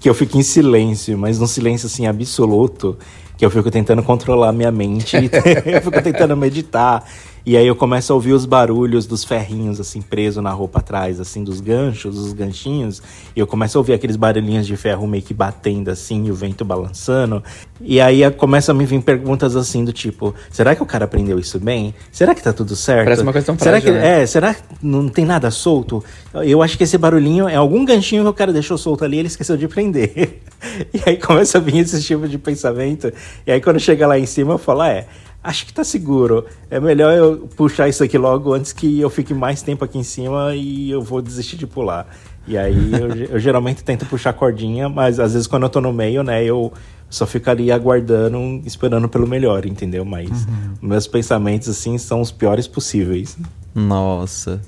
que eu fico em silêncio, mas num silêncio assim absoluto, que eu fico tentando controlar a minha mente, eu fico tentando meditar. E aí eu começo a ouvir os barulhos dos ferrinhos assim preso na roupa atrás, assim dos ganchos, dos ganchinhos, e eu começo a ouvir aqueles barulhinhos de ferro meio que batendo assim, e o vento balançando. E aí começa a me vir perguntas assim do tipo, será que o cara aprendeu isso bem? Será que tá tudo certo? Parece uma questão será frágil, que né? é, será que não tem nada solto? Eu acho que esse barulhinho é algum ganchinho que o cara deixou solto ali e ele esqueceu de prender. e aí começa a vir esse tipo de pensamento. E aí quando chega lá em cima eu falo, ah, é, acho que tá seguro. É melhor eu puxar isso aqui logo antes que eu fique mais tempo aqui em cima e eu vou desistir de pular. E aí eu, eu geralmente tento puxar a cordinha, mas às vezes quando eu tô no meio, né, eu só fico ali aguardando, esperando pelo melhor, entendeu? Mas meus pensamentos, assim, são os piores possíveis. Nossa.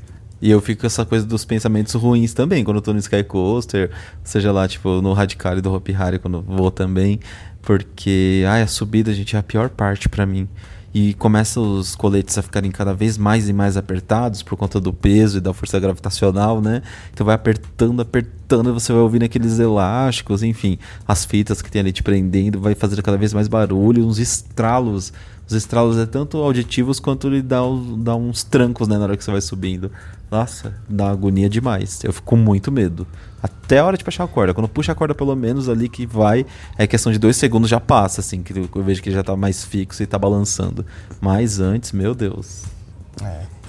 E eu fico com essa coisa dos pensamentos ruins também, quando eu tô no Sky Coaster, seja lá, tipo, no Radical e do Hopi Hari, quando eu vou também. Porque, ai, a subida, gente, é a pior parte pra mim. e começa os coletes a ficarem cada vez mais e mais apertados por conta do peso e da força gravitacional, né? Então vai apertando, apertando, você vai ouvindo aqueles elásticos, enfim, as fitas que tem ali te prendendo, vai fazendo cada vez mais barulho, uns estralos. Os estralos é tanto auditivos quanto ele dá, dá uns trancos, né, na hora que você vai subindo. Nossa, dá agonia demais. Eu fico com muito medo. Até a hora de puxar a corda. Quando puxa a corda, pelo menos ali que vai, é questão de dois segundos já passa, assim, que eu vejo que ele já tá mais fixo e tá balançando. Mas antes, meu Deus.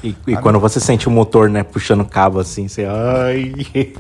E, e quando você sente o motor, né, puxando cabo assim, você. Ai.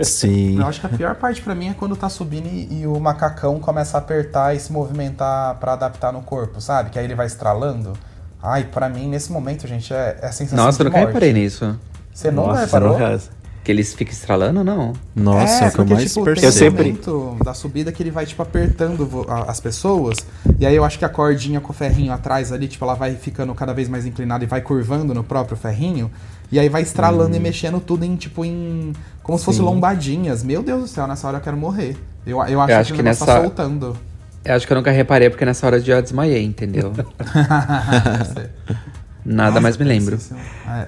Sim. Eu acho que a pior parte pra mim é quando tá subindo e, e o macacão começa a apertar e se movimentar pra adaptar no corpo, sabe? Que aí ele vai estralando. Ai, pra mim, nesse momento, gente, é, é a sensação Nossa, eu de nunca morte. reparei nisso. Você nunca Nossa, reparou? nunca- Que eles ficam estralando, não. Nossa, é, o que eu mais tipo, percebo. tem Eu sempre- momento da subida que ele vai, tipo, apertando as pessoas. E aí eu acho que a cordinha com o ferrinho atrás ali, tipo, ela vai ficando cada vez mais inclinada e vai curvando no próprio ferrinho. E aí vai estralando e mexendo tudo em, tipo, em. Como se fosse Sim. lombadinhas. Meu Deus do céu, nessa hora eu quero morrer. Eu, eu acho, acho que, que negócio nessa- tá soltando. Eu acho que eu nunca reparei porque nessa hora eu já desmaiei, entendeu? Nada Nossa, mais me lembro. É,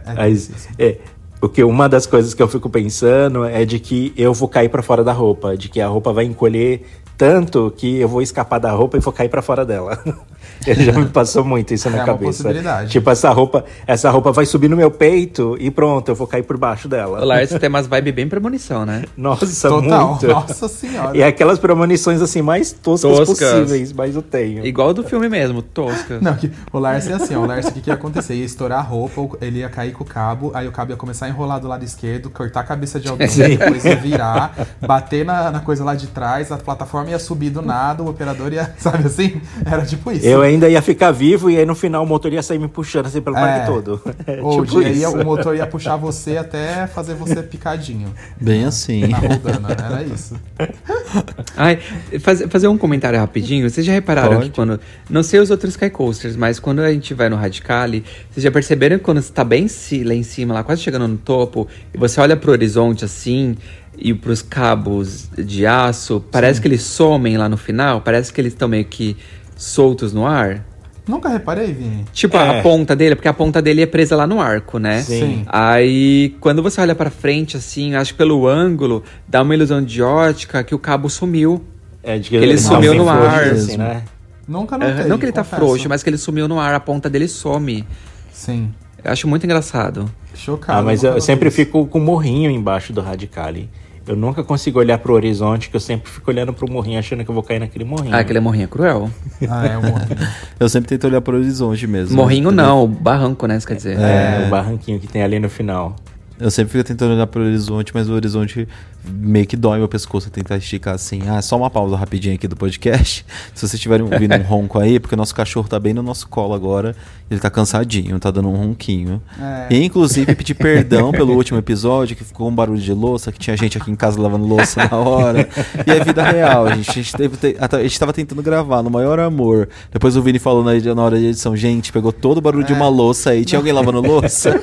é é, o que uma das coisas que eu fico pensando é de que eu vou cair pra fora da roupa, de que a roupa vai encolher tanto que eu vou escapar da roupa e vou cair pra fora dela. Ele já me passou muito isso na É uma cabeça. possibilidade. Tipo, essa roupa, essa roupa vai subir no meu peito e pronto, eu vou cair por baixo dela. O Lars tem umas vibes bem premonição, né? Nossa, Total. muito. Nossa senhora. E é aquelas premonições assim mais toscas, Toscas. possíveis, mas eu tenho. Igual do filme mesmo, tosca. Não, que o Lars é assim, ó, o Lars, o que, que ia acontecer? Ia estourar a roupa, ele ia cair com o cabo, aí o cabo ia começar a enrolar do lado esquerdo, cortar a cabeça de alguém, Sim. depois ia virar, bater na, na coisa lá de trás, a plataforma ia subir do nada, o operador ia, sabe assim? Era tipo isso. Eu ainda ia ficar vivo e aí no final o motor ia sair me puxando assim pelo É. parque todo. É Ou tipo isso. o motor ia puxar você até fazer você picadinho Bem assim. na rodana, era isso. Ai, faz- fazer um comentário rapidinho. Vocês já repararam Pode. que quando. Não sei os outros Sky Coasters, mas quando a gente vai no Radicali, vocês já perceberam que quando você tá bem lá em cima, lá quase chegando no topo, e você olha pro horizonte assim, e pros cabos de aço, parece que eles somem lá no final? Parece que eles estão meio que soltos no ar? Nunca reparei, Vini? Tipo, É. a ponta dele, porque a ponta dele é presa lá no arco, né? Sim. Aí, quando você olha pra frente, assim, acho que pelo ângulo, dá uma ilusão de ótica que o cabo sumiu. É, de que ele tá sumiu no frouxo, ar. assim, né? Nunca É, notei, não que ele tá confesso. frouxo, mas que ele sumiu no ar, a ponta dele some. Sim, Eu acho muito engraçado. chocado. Ah, mas eu notei sempre fico com o morrinho embaixo do Radicali. Eu nunca consigo olhar pro horizonte, que eu sempre fico olhando pro morrinho, achando que eu vou cair naquele morrinho. Ah, aquele morrinho é cruel. Ah, é um morrinho. Eu sempre tento olhar pro horizonte mesmo. morrinho entendeu? não, o barranco, né? Isso quer dizer. É, o barranquinho que tem ali no final. Eu sempre fico tentando olhar pro horizonte, mas o horizonte meio que dói meu pescoço tentar esticar assim. Ah, só uma pausa rapidinho aqui do podcast. Se vocês estiverem ouvindo um ronco aí, porque o nosso cachorro tá bem no nosso colo agora. Ele tá cansadinho, tá dando um ronquinho. É. E inclusive pedir perdão pelo último episódio, que ficou um barulho de louça, que tinha gente aqui em casa lavando louça na hora. E é vida real, gente. A gente, teve, te- a gente tava tentando gravar no maior amor. Depois o Vini falou na, na hora de edição, gente, pegou todo o barulho de uma louça aí. Tinha alguém lavando louça?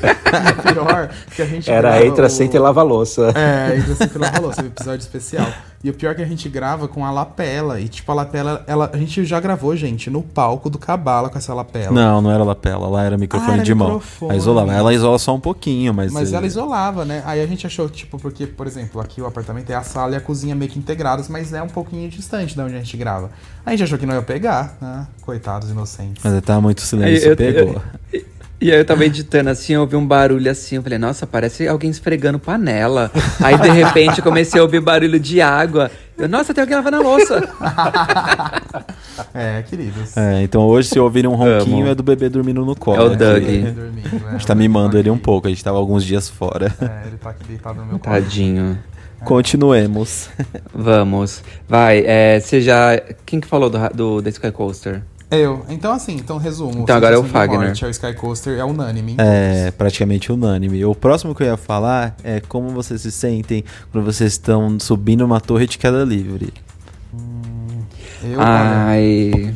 pior que a gente Era entra, o- senta e lava louça. É, entra sempre lava a louça, um episódio especial. E o pior é que a gente grava com a lapela. E tipo, a lapela, ela, a gente já gravou, gente, no palco do Cabala com essa lapela. Não, não era lapela, lá era microfone Ah, era de mão. microfone. Aí isolava. Ela isola só um pouquinho, mas. Mas eh, ela isolava, né? Aí a gente achou, tipo, porque, por exemplo, aqui o apartamento é a sala e a cozinha meio que integrados, mas é um pouquinho distante de onde a gente grava. Aí a gente achou que não ia pegar, né? Coitados inocentes. Mas tava muito Aí silêncio, eu- pegou. eu- e aí eu tava editando assim, eu ouvi um barulho assim, eu falei, nossa, parece alguém esfregando panela. Aí de repente eu comecei a ouvir barulho de água. Eu, nossa, tem alguém lavando a louça. É, queridos. É, então hoje, se ouvirem um ronquinho, Amo. é do bebê dormindo no colo. É o aqui. Doug. Ele dormindo, é, A gente tá mimando ele um pouco, a gente tava alguns dias fora. É, ele tá aqui deitado no meu colo. Tadinho. Continuemos. Vamos. Vai, é, você já. Quem que falou do, do, da Sky Coaster? Eu. Então, assim, então resumo. Então agora é o Fagner. Morte, É o Sky Coaster, é unânime. É praticamente unânime. O próximo que eu ia falar é como vocês se sentem quando vocês estão subindo uma torre de queda livre. Eu, olha, Ai.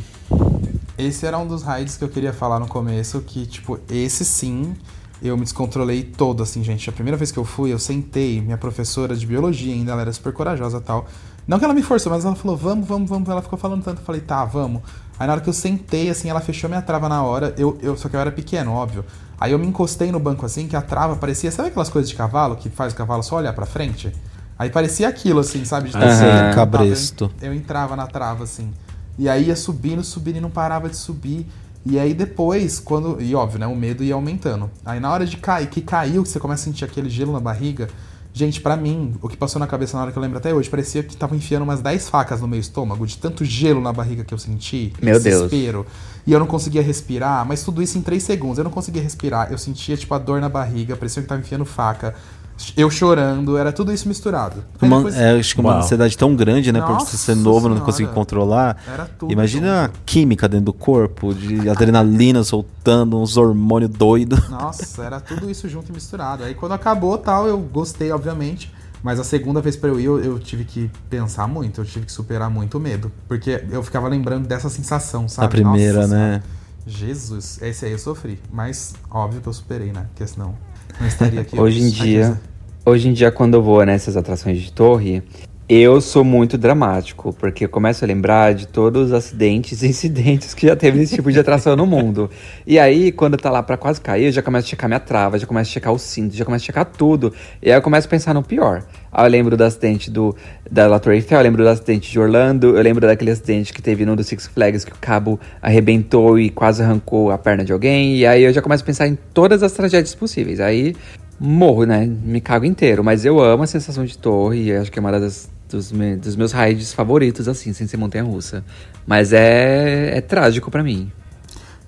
esse era um dos rides que eu queria falar no começo, que, tipo, esse sim, eu me descontrolei todo, assim, gente. A primeira vez que eu fui, eu sentei, minha professora de biologia ainda, ela era super corajosa e tal. Não que ela me forçou, mas ela falou, vamos, vamos, vamos. Ela ficou falando tanto, eu falei, tá, vamos. Aí na hora que eu sentei, assim, ela fechou minha trava na hora, eu, eu só que eu era pequeno, óbvio. Aí eu me encostei no banco assim, que a trava parecia, sabe aquelas coisas de cavalo, que faz o cavalo só olhar pra frente? Aí parecia aquilo, assim, sabe? De entrava- cabresto. Eu, eu entrava na trava, assim. E aí ia subindo, subindo e não parava de subir. E aí depois, quando. E óbvio, né? O medo ia aumentando. Aí na hora de cair, que caiu, que você começa a sentir aquele gelo na barriga. Gente, pra mim, o que passou na cabeça na hora que eu lembro até hoje, parecia que tava enfiando umas 10 facas no meu estômago, de tanto gelo na barriga que eu senti. Meu Deus. desespero. E eu não conseguia respirar, mas tudo isso em 3 segundos. Eu não conseguia respirar. Eu sentia, tipo, a dor na barriga, parecia que tava enfiando faca. Eu chorando, era tudo isso misturado. Uma, depois- é, acho que uma Uau. ansiedade tão grande, né? por você ser novo, não Senhora. conseguir controlar. Era tudo Imagina a química dentro do corpo, de adrenalina soltando, uns hormônios doidos. Nossa, era tudo isso junto e misturado. Aí quando acabou tal, eu gostei, obviamente. Mas a segunda vez pra eu ir, eu, eu tive que pensar muito, eu tive que superar muito o medo. Porque eu ficava lembrando dessa sensação, sabe? A primeira, Nossa né? Senhora. Jesus, esse aí eu sofri. Mas óbvio que eu superei, né? Porque senão não estaria aqui. Hoje em dia, hoje em dia quando eu vou nessas atrações de torre, eu sou muito dramático, porque eu começo a lembrar de todos os acidentes e incidentes que já teve nesse tipo de atração no mundo. E aí, quando tá lá pra quase cair, eu já começo a checar minha trava, já começo a checar o cinto, já começo a checar tudo. E aí eu começo a pensar no pior. Aí eu lembro do acidente do, da La Torre Eiffel, eu lembro do acidente de Orlando, eu lembro daquele acidente que teve no do Six Flags, que o cabo arrebentou e quase arrancou a perna de alguém. E aí eu já começo a pensar em todas as tragédias possíveis. Aí morro, né? Me cago inteiro. Mas eu amo a sensação de torre e acho que é uma das, dos, me- dos meus rides favoritos, assim, sem ser montanha-russa. Mas é, é trágico pra mim.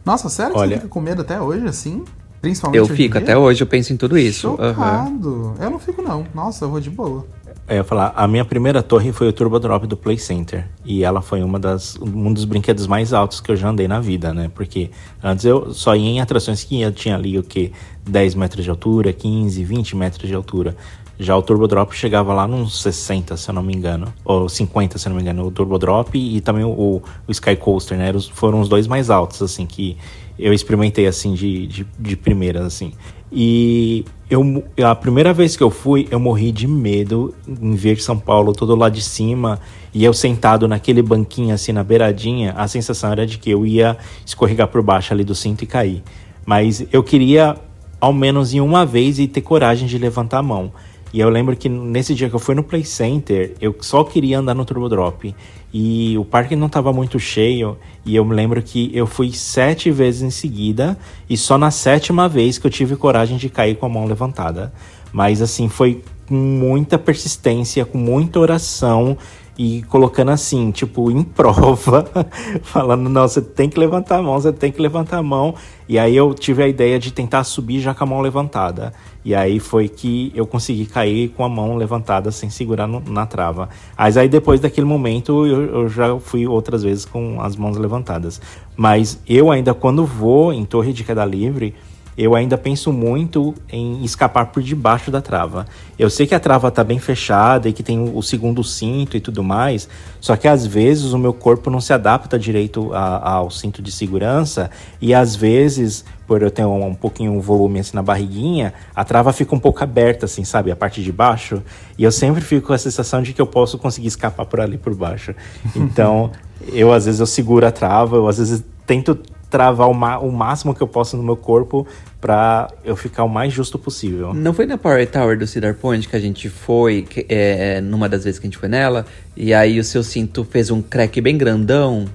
Nossa, sério que Olha- você fica com medo até hoje, assim? Principalmente Eu fico, dia? até hoje eu penso em tudo isso. Chocado. Eu não fico, não. Nossa, eu vou de boa. Eu ia falar, a minha primeira torre foi o Turbo Drop do Play Center. E ela foi uma das, um dos brinquedos mais altos que eu já andei na vida, né? Porque antes eu só ia em atrações que eu tinha ali o que? 10 metros de altura, 15, 20 metros de altura. Já o Turbo Drop chegava lá nos 60, se eu não me engano. Ou 50, se eu não me engano. O Turbo Drop e também o, o Sky Coaster, né? Foram os dois mais altos, assim, que eu experimentei, assim, de, de, de primeira, assim. E eu, a primeira vez que eu fui, eu morri de medo em ver São Paulo todo lá de cima. E eu sentado naquele banquinho, assim, na beiradinha, a sensação era de que eu ia escorregar por baixo ali do cinto e cair. Mas eu queria, ao menos em uma vez, e ter coragem de levantar a mão. E eu lembro que nesse dia que eu fui no Play Center, eu só queria andar no Turbo Drop. E o parque não estava muito cheio. E eu me lembro que eu fui sete vezes em seguida. E só na sétima vez que eu tive coragem de cair com a mão levantada. Mas assim, foi com muita persistência, com muita oração. E colocando assim, tipo, em prova, falando, não, você tem que levantar a mão, você tem que levantar a mão. E aí eu tive a ideia de tentar subir já com a mão levantada. E aí foi que eu consegui cair com a mão levantada sem segurar no- na trava. Mas aí depois daquele momento eu, eu já fui outras vezes com as mãos levantadas. Mas eu ainda quando vou em torre de queda livre, eu ainda penso muito em escapar por debaixo da trava. Eu sei que a trava tá bem fechada e que tem o segundo cinto e tudo mais, só que às vezes o meu corpo não se adapta direito a- ao cinto de segurança e às vezes, por eu ter um, um pouquinho um volume assim na barriguinha, a trava fica um pouco aberta assim, sabe, a parte de baixo, e eu sempre fico com a sensação de que eu posso conseguir escapar por ali por baixo. Então, eu às vezes eu seguro a trava, eu às vezes tento travar o, o máximo que eu posso no meu corpo pra eu ficar o mais justo possível. Não foi na Power Tower do Cedar Point que a gente foi, que- é, numa das vezes que a gente foi nela, e aí o seu cinto fez um crack bem grandão?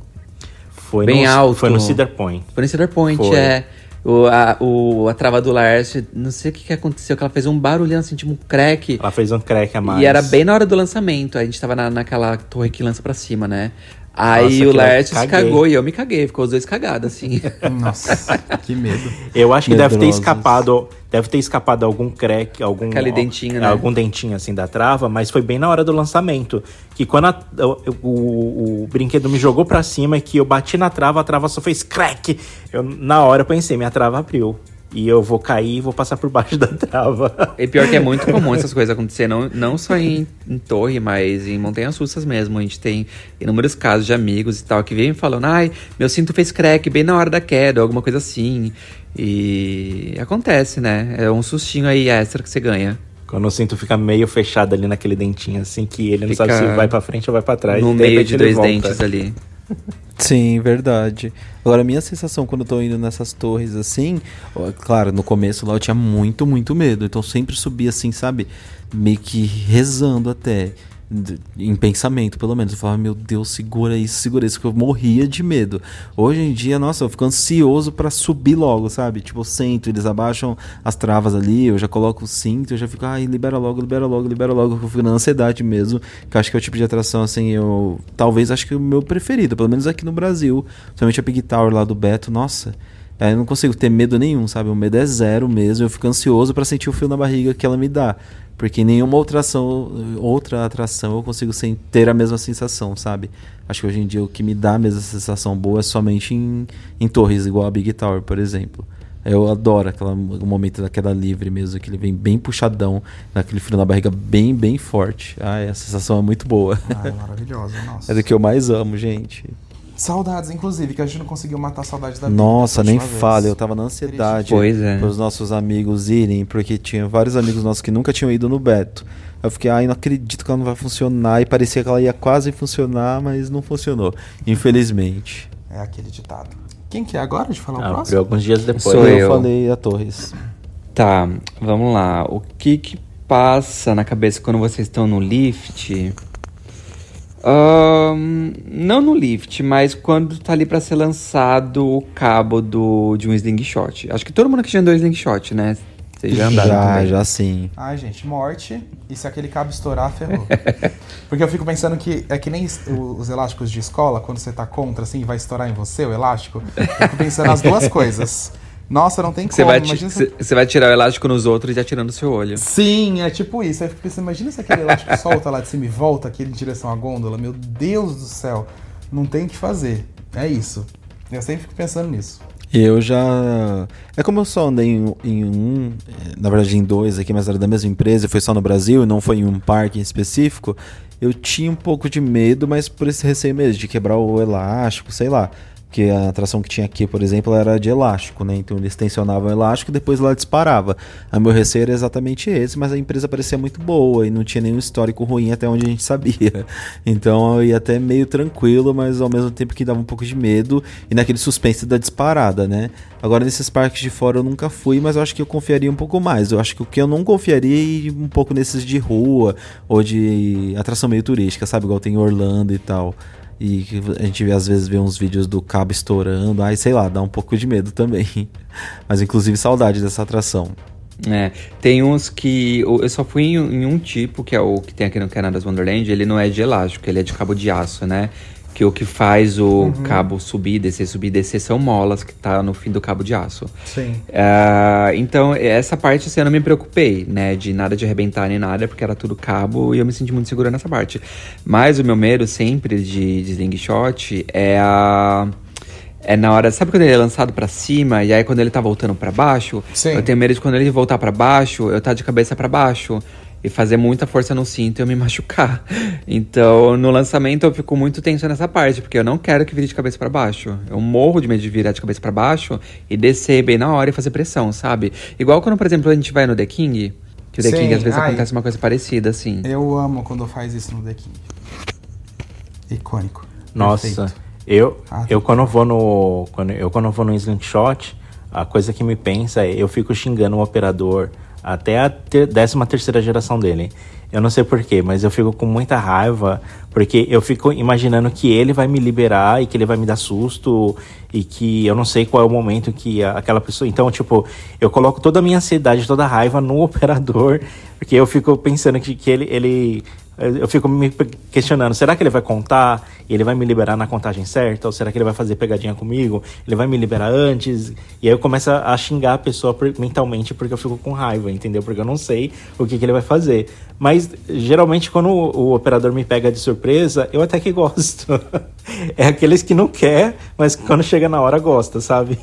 Foi Bem no, alto. Foi no Cedar Point. Foi no Cedar Point, Foi. é. O, a, o, a trava do Laércio, não sei o que, que aconteceu, que ela fez um barulhão assim, tipo um crack. Ela fez um crack a mais. E era bem na hora do lançamento. A gente tava na, naquela torre que lança pra cima, né? Aí Nossa, o eu se caguei. cagou e eu me caguei. Ficou os dois cagados, assim. Nossa, que medo. Eu acho que deve ter escapado, deve ter escapado algum crack, algum Aquele dentinho, né? algum dentinho assim da trava, mas foi bem na hora do lançamento, que quando a- o, o- o brinquedo me jogou pra cima e que eu bati na trava, a trava só fez crack. Eu na hora pensei, minha trava abriu. E eu vou cair e vou passar por baixo da trava. E pior que é muito comum essas coisas acontecer, não, não só em, em torre, mas em montanhas russas mesmo. A gente tem inúmeros casos de amigos e tal que vêm falando, ai, meu cinto fez crack bem na hora da queda, alguma coisa assim. E acontece, né? É um sustinho aí extra que você ganha. Quando o cinto fica meio fechado ali naquele dentinho, assim, que ele não Fica sabe se vai pra frente ou vai pra trás. no meio de dois volta. dentes ali. Sim, verdade. Agora, a minha sensação quando eu tô indo nessas torres assim, claro, no começo lá eu tinha muito, muito medo. Então sempre subia assim, sabe? Meio que rezando até. Em pensamento, pelo menos. Eu falava, meu Deus, segura isso, segura isso, que eu morria de medo. Hoje em dia, nossa, eu fico ansioso pra subir logo, sabe? Tipo, eu sento, eles abaixam as travas ali, eu já coloco o cinto, eu já fico, ai, libera logo, libera logo, libera logo. Eu fico na ansiedade mesmo, que acho que é o tipo de atração, assim, eu. Talvez acho que é o meu preferido, pelo menos aqui no Brasil. Principalmente a Big Tower lá do Beto, nossa. Aí eu não consigo ter medo nenhum, sabe? O medo é zero mesmo. Eu fico ansioso pra sentir o fio na barriga que ela me dá. Porque nenhuma outra atração, outra atração eu consigo sem ter a mesma sensação, sabe? Acho que hoje em dia o que me dá a mesma sensação boa é somente em, em torres, igual a Big Tower, por exemplo. Eu adoro aquela, o momento da queda livre mesmo, que ele vem bem puxadão, naquele frio na barriga bem, bem forte. Ai, a sensação é muito boa. Ah, é maravilhosa, nossa. É do que eu mais amo, gente. Saudades, inclusive, que a gente não conseguiu matar a saudade da Nossa, nem fale, eu tava na ansiedade Pois é. pros nossos amigos irem, porque tinha vários amigos nossos que nunca tinham ido no Beto. Eu fiquei, ai, não acredito que ela não vai funcionar. E parecia que ela ia quase funcionar, mas não funcionou. Infelizmente. É aquele ditado. Quem que é agora de falar o Ah, próximo? abriu alguns dias depois. Sou eu, eu. falei a Torres. Tá, vamos lá. O que que passa na cabeça quando vocês estão no lift? Ahn, não no lift, mas quando tá ali pra ser lançado o cabo do, de um slingshot. Acho que todo mundo aqui já andou slingshot, né? Vocês já andaram já, também. já sim. Ai, gente, morte. E se aquele cabo estourar, ferrou. Porque eu fico pensando que é que nem os elásticos de escola, quando você tá contra, assim, vai estourar em você o elástico. Eu fico pensando as duas coisas. Nossa, não tem como. Você vai, ti- imagina se... cê- você vai tirar o elástico nos outros e já tirando o seu olho. Sim, é tipo isso. Aí eu fico pensando, imagina se aquele elástico solta lá de cima e volta aqui em direção à gôndola. Meu Deus do céu. Não tem o que fazer. É isso. Eu sempre fico pensando nisso. Eu já. É como eu só andei em, em um, eh, na verdade em dois aqui, mas era da mesma empresa, e foi só no Brasil, e não foi em um parque em específico. Eu tinha um pouco de medo, mas por esse receio mesmo, de quebrar o elástico, sei lá. Porque a atração que tinha aqui, por exemplo, era de elástico, né? Então eles tensionavam o elástico e depois ela disparava. Aí meu receio era exatamente esse, mas a empresa parecia muito boa e não tinha nenhum histórico ruim até onde a gente sabia. Então eu ia até meio tranquilo, mas ao mesmo tempo que dava um pouco de medo e naquele suspense da disparada, né? Agora nesses parques de fora eu nunca fui, mas eu acho que eu confiaria um pouco mais. Eu acho que o que eu não confiaria é um pouco nesses de rua ou de atração meio turística, sabe? Igual tem em Orlando e tal. E a gente às vezes vê uns vídeos do cabo estourando. Aí, sei lá, dá um pouco de medo também. Mas inclusive saudade dessa atração. É, tem uns que. Eu só fui em, em um tipo, que é o que tem aqui no Canada's Wonderland, ele não é de elástico, ele é de cabo de aço, né? Que o que faz o cabo subir, descer, subir, descer são molas que tá no fim do cabo de aço. Sim. Ah, então, essa parte assim, eu não me preocupei, né? De nada de arrebentar nem nada, porque era tudo cabo e eu me senti muito seguro nessa parte. Mas o meu medo sempre de, de slingshot é a. É na hora, sabe quando ele é lançado pra cima e aí quando ele tá voltando pra baixo? Sim. Eu tenho medo de quando ele voltar pra baixo, eu tá de cabeça pra baixo e fazer muita força no cinto e eu me machucar. Então, no lançamento eu fico muito tenso nessa parte, porque eu não quero que vire de cabeça pra baixo. Eu morro de medo de virar de cabeça pra baixo e descer bem na hora e fazer pressão, sabe? Igual quando, por exemplo, a gente vai no The King, que o The Sim, King às vezes ai. acontece uma coisa parecida assim. Eu amo quando faz isso no The King. Icônico. Nossa, Perfeito. eu, Ah, eu quando vou no. Quando, eu quando vou no slingshot, a coisa que me pensa é eu fico xingando o operador até a ter, 13 terceira geração dele. Eu não sei porquê, mas eu fico com muita raiva, porque eu fico imaginando que ele vai me liberar e que ele vai me dar susto e que eu não sei qual é o momento que aquela pessoa. Então, tipo, eu coloco toda a minha ansiedade, toda a raiva no operador, porque eu fico pensando que, que ele, ele. Eu fico me questionando, será que ele vai contar ele vai me liberar na contagem certa? Ou será que ele vai fazer pegadinha comigo? Ele vai me liberar antes? E aí eu começo a xingar a pessoa mentalmente porque eu fico com raiva, entendeu? Porque eu não sei o que, que ele vai fazer. Mas geralmente quando o operador me pega de surpresa, eu até que gosto. é aqueles que não quer, mas quando chega na hora gosta, sabe?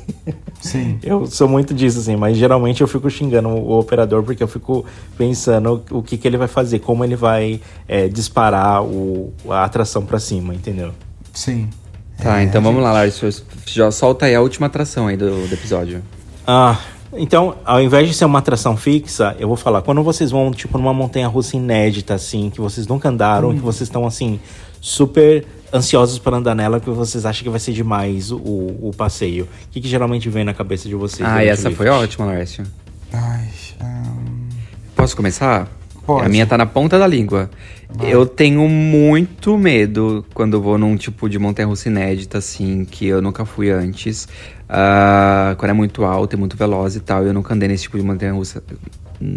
Sim. Eu sou muito disso, assim, mas geralmente eu fico xingando o operador porque eu fico pensando o que, que ele vai fazer, como ele vai é, disparar o, a atração pra cima, entendeu? Sim. Tá, É, então vamos lá, gente. Lars. Já solta aí a última atração aí do, do episódio. Ah, então, ao invés de ser uma atração fixa, eu vou falar, quando vocês vão, tipo, numa montanha russa inédita, assim, que vocês nunca andaram, que vocês estão, assim, super ansiosos para andar nela, que vocês acham que vai ser demais o, o passeio. O que, que geralmente vem na cabeça de vocês? Ah, e essa foi ótima, Lárcio. Ai, ahn, Posso começar? Pode. A minha tá na ponta da língua. Eu tenho muito medo quando eu vou num tipo de montanha-russa inédita, assim, que eu nunca fui antes. Ah, quando é muito alto e muito veloz e tal, eu nunca andei nesse tipo de montanha-russa hum,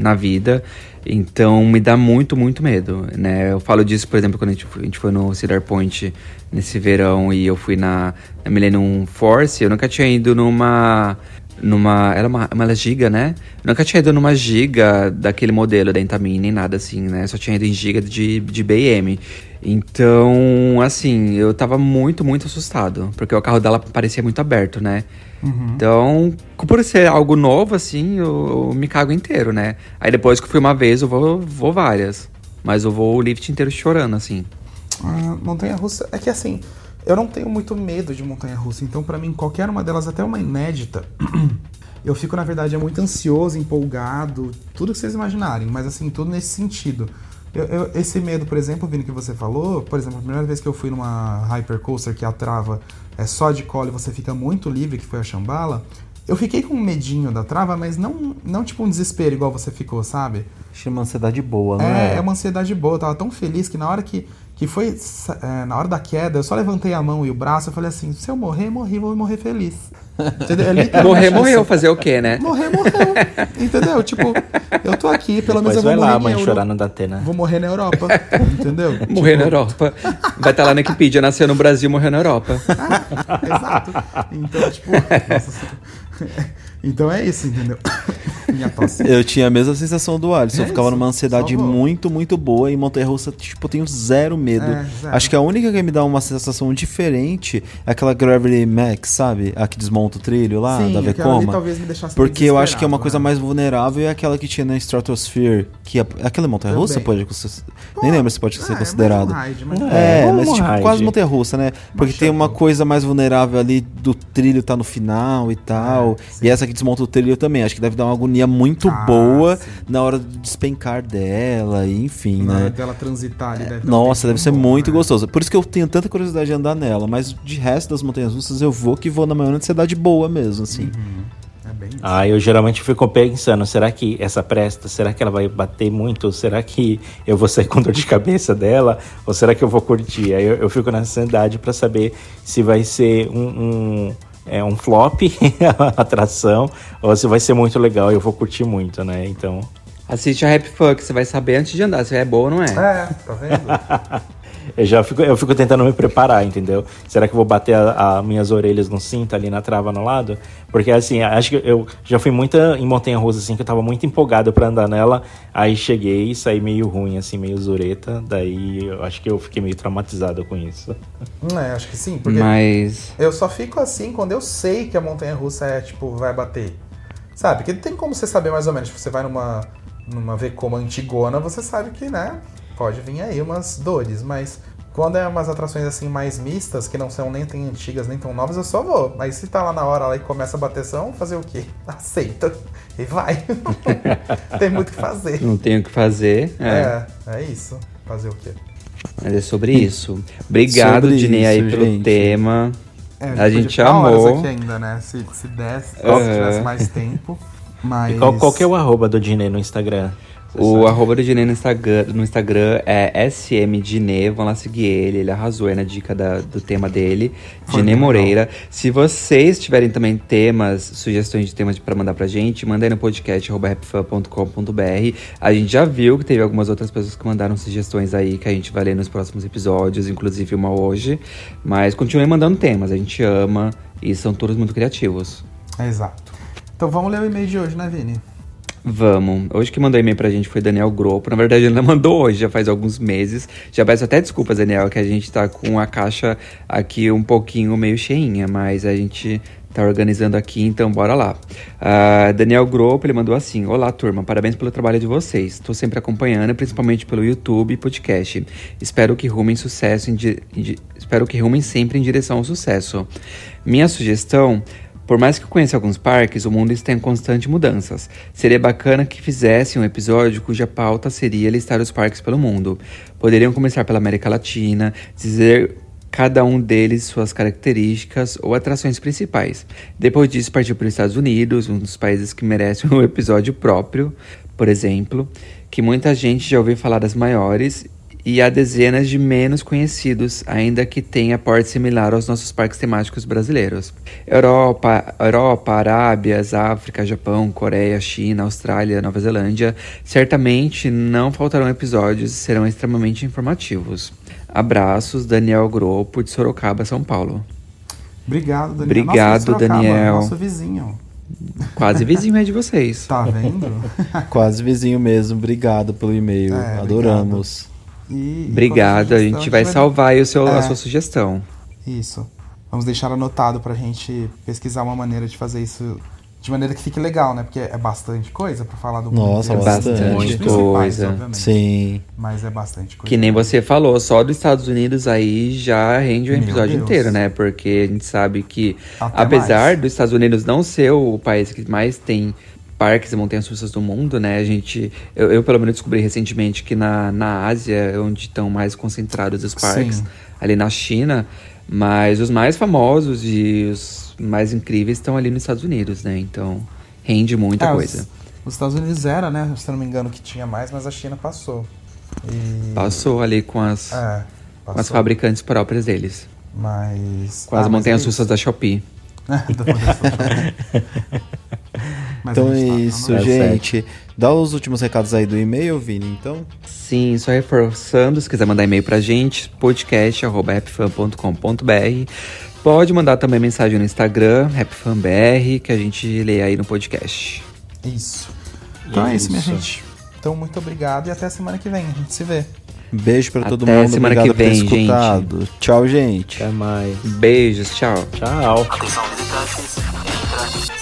na vida. Então me dá muito, muito medo, né? Eu falo disso, por exemplo, quando a gente a gente foi no Cedar Point nesse verão e eu fui na, na Millennium Force, eu nunca tinha ido numa numa. Era uma, uma giga, né? Eu nunca tinha ido numa giga daquele modelo da Intamin, nem nada assim, né? Só tinha ido em giga de, de BM. Então, assim, eu tava muito, muito assustado. Porque o carro dela parecia muito aberto, né? Então, por ser algo novo, assim, eu, eu me cago inteiro, né? Aí depois que eu fui uma vez, eu vou, vou várias. Mas eu vou o lift inteiro chorando, assim. Ah, montanha russa. É que assim, eu não tenho muito medo de montanha russa, então pra mim qualquer uma delas, até uma inédita, eu fico na verdade é muito ansioso, empolgado, tudo que vocês imaginarem, mas assim, tudo nesse sentido. Eu- eu- esse medo, por exemplo, Vini, que você falou, por exemplo, a primeira vez que eu fui numa hypercoaster que a trava é só de cola e você fica muito livre, que foi a Shambhala, eu fiquei com um medinho da trava, mas não, não tipo um desespero igual você ficou, sabe? Achei uma ansiedade boa, não É, é? é uma ansiedade boa. Eu tava tão feliz que na hora que, que foi, é, na hora da queda, eu só levantei a mão e o braço e falei assim: se eu morrer, morri, vou morrer feliz. Entendeu? É Morrer, morreu, fazer o quê, né? Morrer, morreu. Entendeu? Tipo, eu tô aqui, pelo menos eu vou vai morrer lá, mãe, Euro- chorar no Datena. Vou morrer na Europa. Entendeu? Morrer na Tipo, Europa. Vai estar lá na Wikipedia, nasceu no Brasil, morreu na Europa. Exato. Então, tipo. nossa, então é isso, entendeu? Minha tosse. Eu tinha a mesma sensação do Alisson. É eu ficava isso, numa ansiedade muito, muito boa. E montanha russa, tipo, eu tenho zero medo. É, zero. Acho que a única que me dá uma sensação diferente é aquela Gravity Max, sabe? A que desmonta o trilho lá, Sim, da Vekoma. talvez me deixasse Porque eu acho que é uma coisa né? mais vulnerável é aquela que tinha na Stratosphere. Que é, aquela montanha russa pode ser. Nem lembro se pode ser É, um ride, mas- É, É, mas um tipo, ride. quase montanha russa, né? Porque tem uma coisa mais vulnerável ali do trilho tá no final e tal. sim. e essa que desmonta o trilho também. Acho que deve dar uma agonia muito Ah, boa sim. na hora de despencar dela, e enfim, Na hora né? dela transitar ali, deve dar um Nossa, deve ser bom, muito né? gostoso. Por isso que eu tenho tanta curiosidade de andar nela. Mas de resto das montanhas russas, eu vou que vou na maior ansiedade boa mesmo, assim. É bem isso. Ah, eu geralmente fico pensando, será que essa presta, será que ela vai bater muito? Será que eu vou sair com dor de cabeça dela? Ou será que eu vou curtir? Aí eu, eu fico nessa ansiedade pra saber se vai ser um, um, é, um flop a atração ou se vai ser muito legal e eu vou curtir muito, né? Então, Assiste a Happy Fuck, você vai saber antes de andar se é boa ou não é. É, tá vendo? eu já fico, eu fico tentando me preparar, entendeu? Será que eu vou bater as minhas orelhas no cinto ali na trava no lado? Porque assim, acho que eu já fui muita em montanha russa assim, que eu tava muito empolgado pra andar nela, aí cheguei e saí meio ruim assim, meio zureta, daí eu acho que eu fiquei meio traumatizado com isso. Hum, é, acho que sim, porque Mas. eu só fico assim quando eu sei que a montanha russa é, tipo, vai bater. Sabe? Porque tem como você saber mais ou menos. Tipo, você vai numa, numa Vekoma antigona, você sabe que, né, pode vir aí umas dores, mas quando é umas atrações assim mais mistas, que não são nem tão antigas nem tão novas, eu só vou. Mas se tá lá na hora lá e começa a bateção, fazer o quê? Aceita e vai. tem muito o que fazer. Não tenho o que fazer. É. É, é isso. Fazer o quê? Mas é sobre isso. Obrigado, Sobre Dinei, aí pelo gente. tema. É, A gente amou. aqui ainda, né? Se, se desse, se Aham. tivesse mais tempo. Mas. E qual, qual que é o arroba do Dinei no Instagram? Você O sabe? arroba do Dinei no Instagram, no Instagram é smdinê, vão lá seguir ele, ele arrasou aí na dica da- do tema dele, Dinê Moreira. Se vocês tiverem também temas, sugestões de temas pra mandar pra gente, manda aí no podcast arroba rapfan.com.br. A gente já viu que teve algumas outras pessoas que mandaram sugestões aí que a gente vai ler nos próximos episódios, inclusive uma hoje. Mas continuem mandando temas, a gente ama e são todos muito criativos. Exato. Então vamos ler o e-mail de hoje, né, Vini? Vamos. Hoje que mandou e-mail pra gente foi Daniel Gropo. Na verdade, ele não mandou hoje, já faz alguns meses. Já peço até desculpas, Daniel, que a gente tá com a caixa aqui um pouquinho meio cheinha, mas a gente tá organizando aqui, então bora lá. Uh, Daniel Gropo, ele mandou assim: Olá, turma, parabéns pelo trabalho de vocês. Estou sempre acompanhando, principalmente pelo YouTube e podcast. Espero que rumem sucesso, di- espero que rumem sempre em direção ao sucesso. Minha sugestão por mais que eu conheça alguns parques, o mundo está em constante mudanças. Seria bacana que fizessem um episódio cuja pauta seria listar os parques pelo mundo. Poderiam começar pela América Latina, dizer cada um deles suas características ou atrações principais. Depois disso, partir para os Estados Unidos, um dos países que merece um episódio próprio, por exemplo, que muita gente já ouviu falar das maiores e há dezenas de menos conhecidos, ainda que tenha porte similar aos nossos parques temáticos brasileiros. Europa, Europa, Arábias, África, Japão, Coreia, China, Austrália, Nova Zelândia, certamente não faltarão episódios e serão extremamente informativos. Abraços, Daniel Gropo, de Sorocaba, São Paulo. Obrigado, Daniel. Obrigado, Nossa, Daniel. Nosso vizinho. Quase vizinho é de vocês. Tá vendo? Quase vizinho mesmo. Obrigado pelo e-mail. É, Adoramos. E, e Obrigado, a sugestão, gente vai salvar aí o seu, É. a sua sugestão. Isso. Vamos deixar anotado pra gente pesquisar uma maneira de fazer isso de maneira que fique legal, né? Porque é bastante coisa pra falar do mundo. Nossa, bastante principais, coisa. obviamente. Sim. Mas é bastante coisa. Que nem você falou, só dos Estados Unidos aí já rende um Meu episódio Deus. inteiro, né? Porque a gente sabe que, Até apesar mais. dos Estados Unidos não ser o país que mais tem parques e montanhas russas do mundo, né? A gente, eu, eu, pelo menos descobri recentemente que na, na Ásia é onde estão mais concentrados os parques, Sim. ali na China, mas os mais famosos e os mais incríveis estão ali nos Estados Unidos, né? Então rende muita É, os- coisa. Os, Estados Unidos era, né? Se não me engano, que tinha mais, mas a China passou. E... Passou ali com as, É, com as fabricantes próprias deles. Mas. Com as Ah, montanhas é russas da Shopee. Mas então a é gente tá- isso, tá no- gente. Dá os últimos recados aí do e-mail, Vini, então. Sim, só reforçando, se quiser mandar e-mail pra gente, podcast.rapfan.com.br. Pode mandar também mensagem no Instagram, rapfanbr, que a gente lê aí no podcast. Isso. Então é isso, minha gente. Então, muito obrigado e até semana que vem. A gente se vê. Beijo pra todo Até mundo. semana Obrigado que vem, por ter escutado. Tchau, gente. Até mais. Beijos, tchau. Tchau. Atenção visitantes,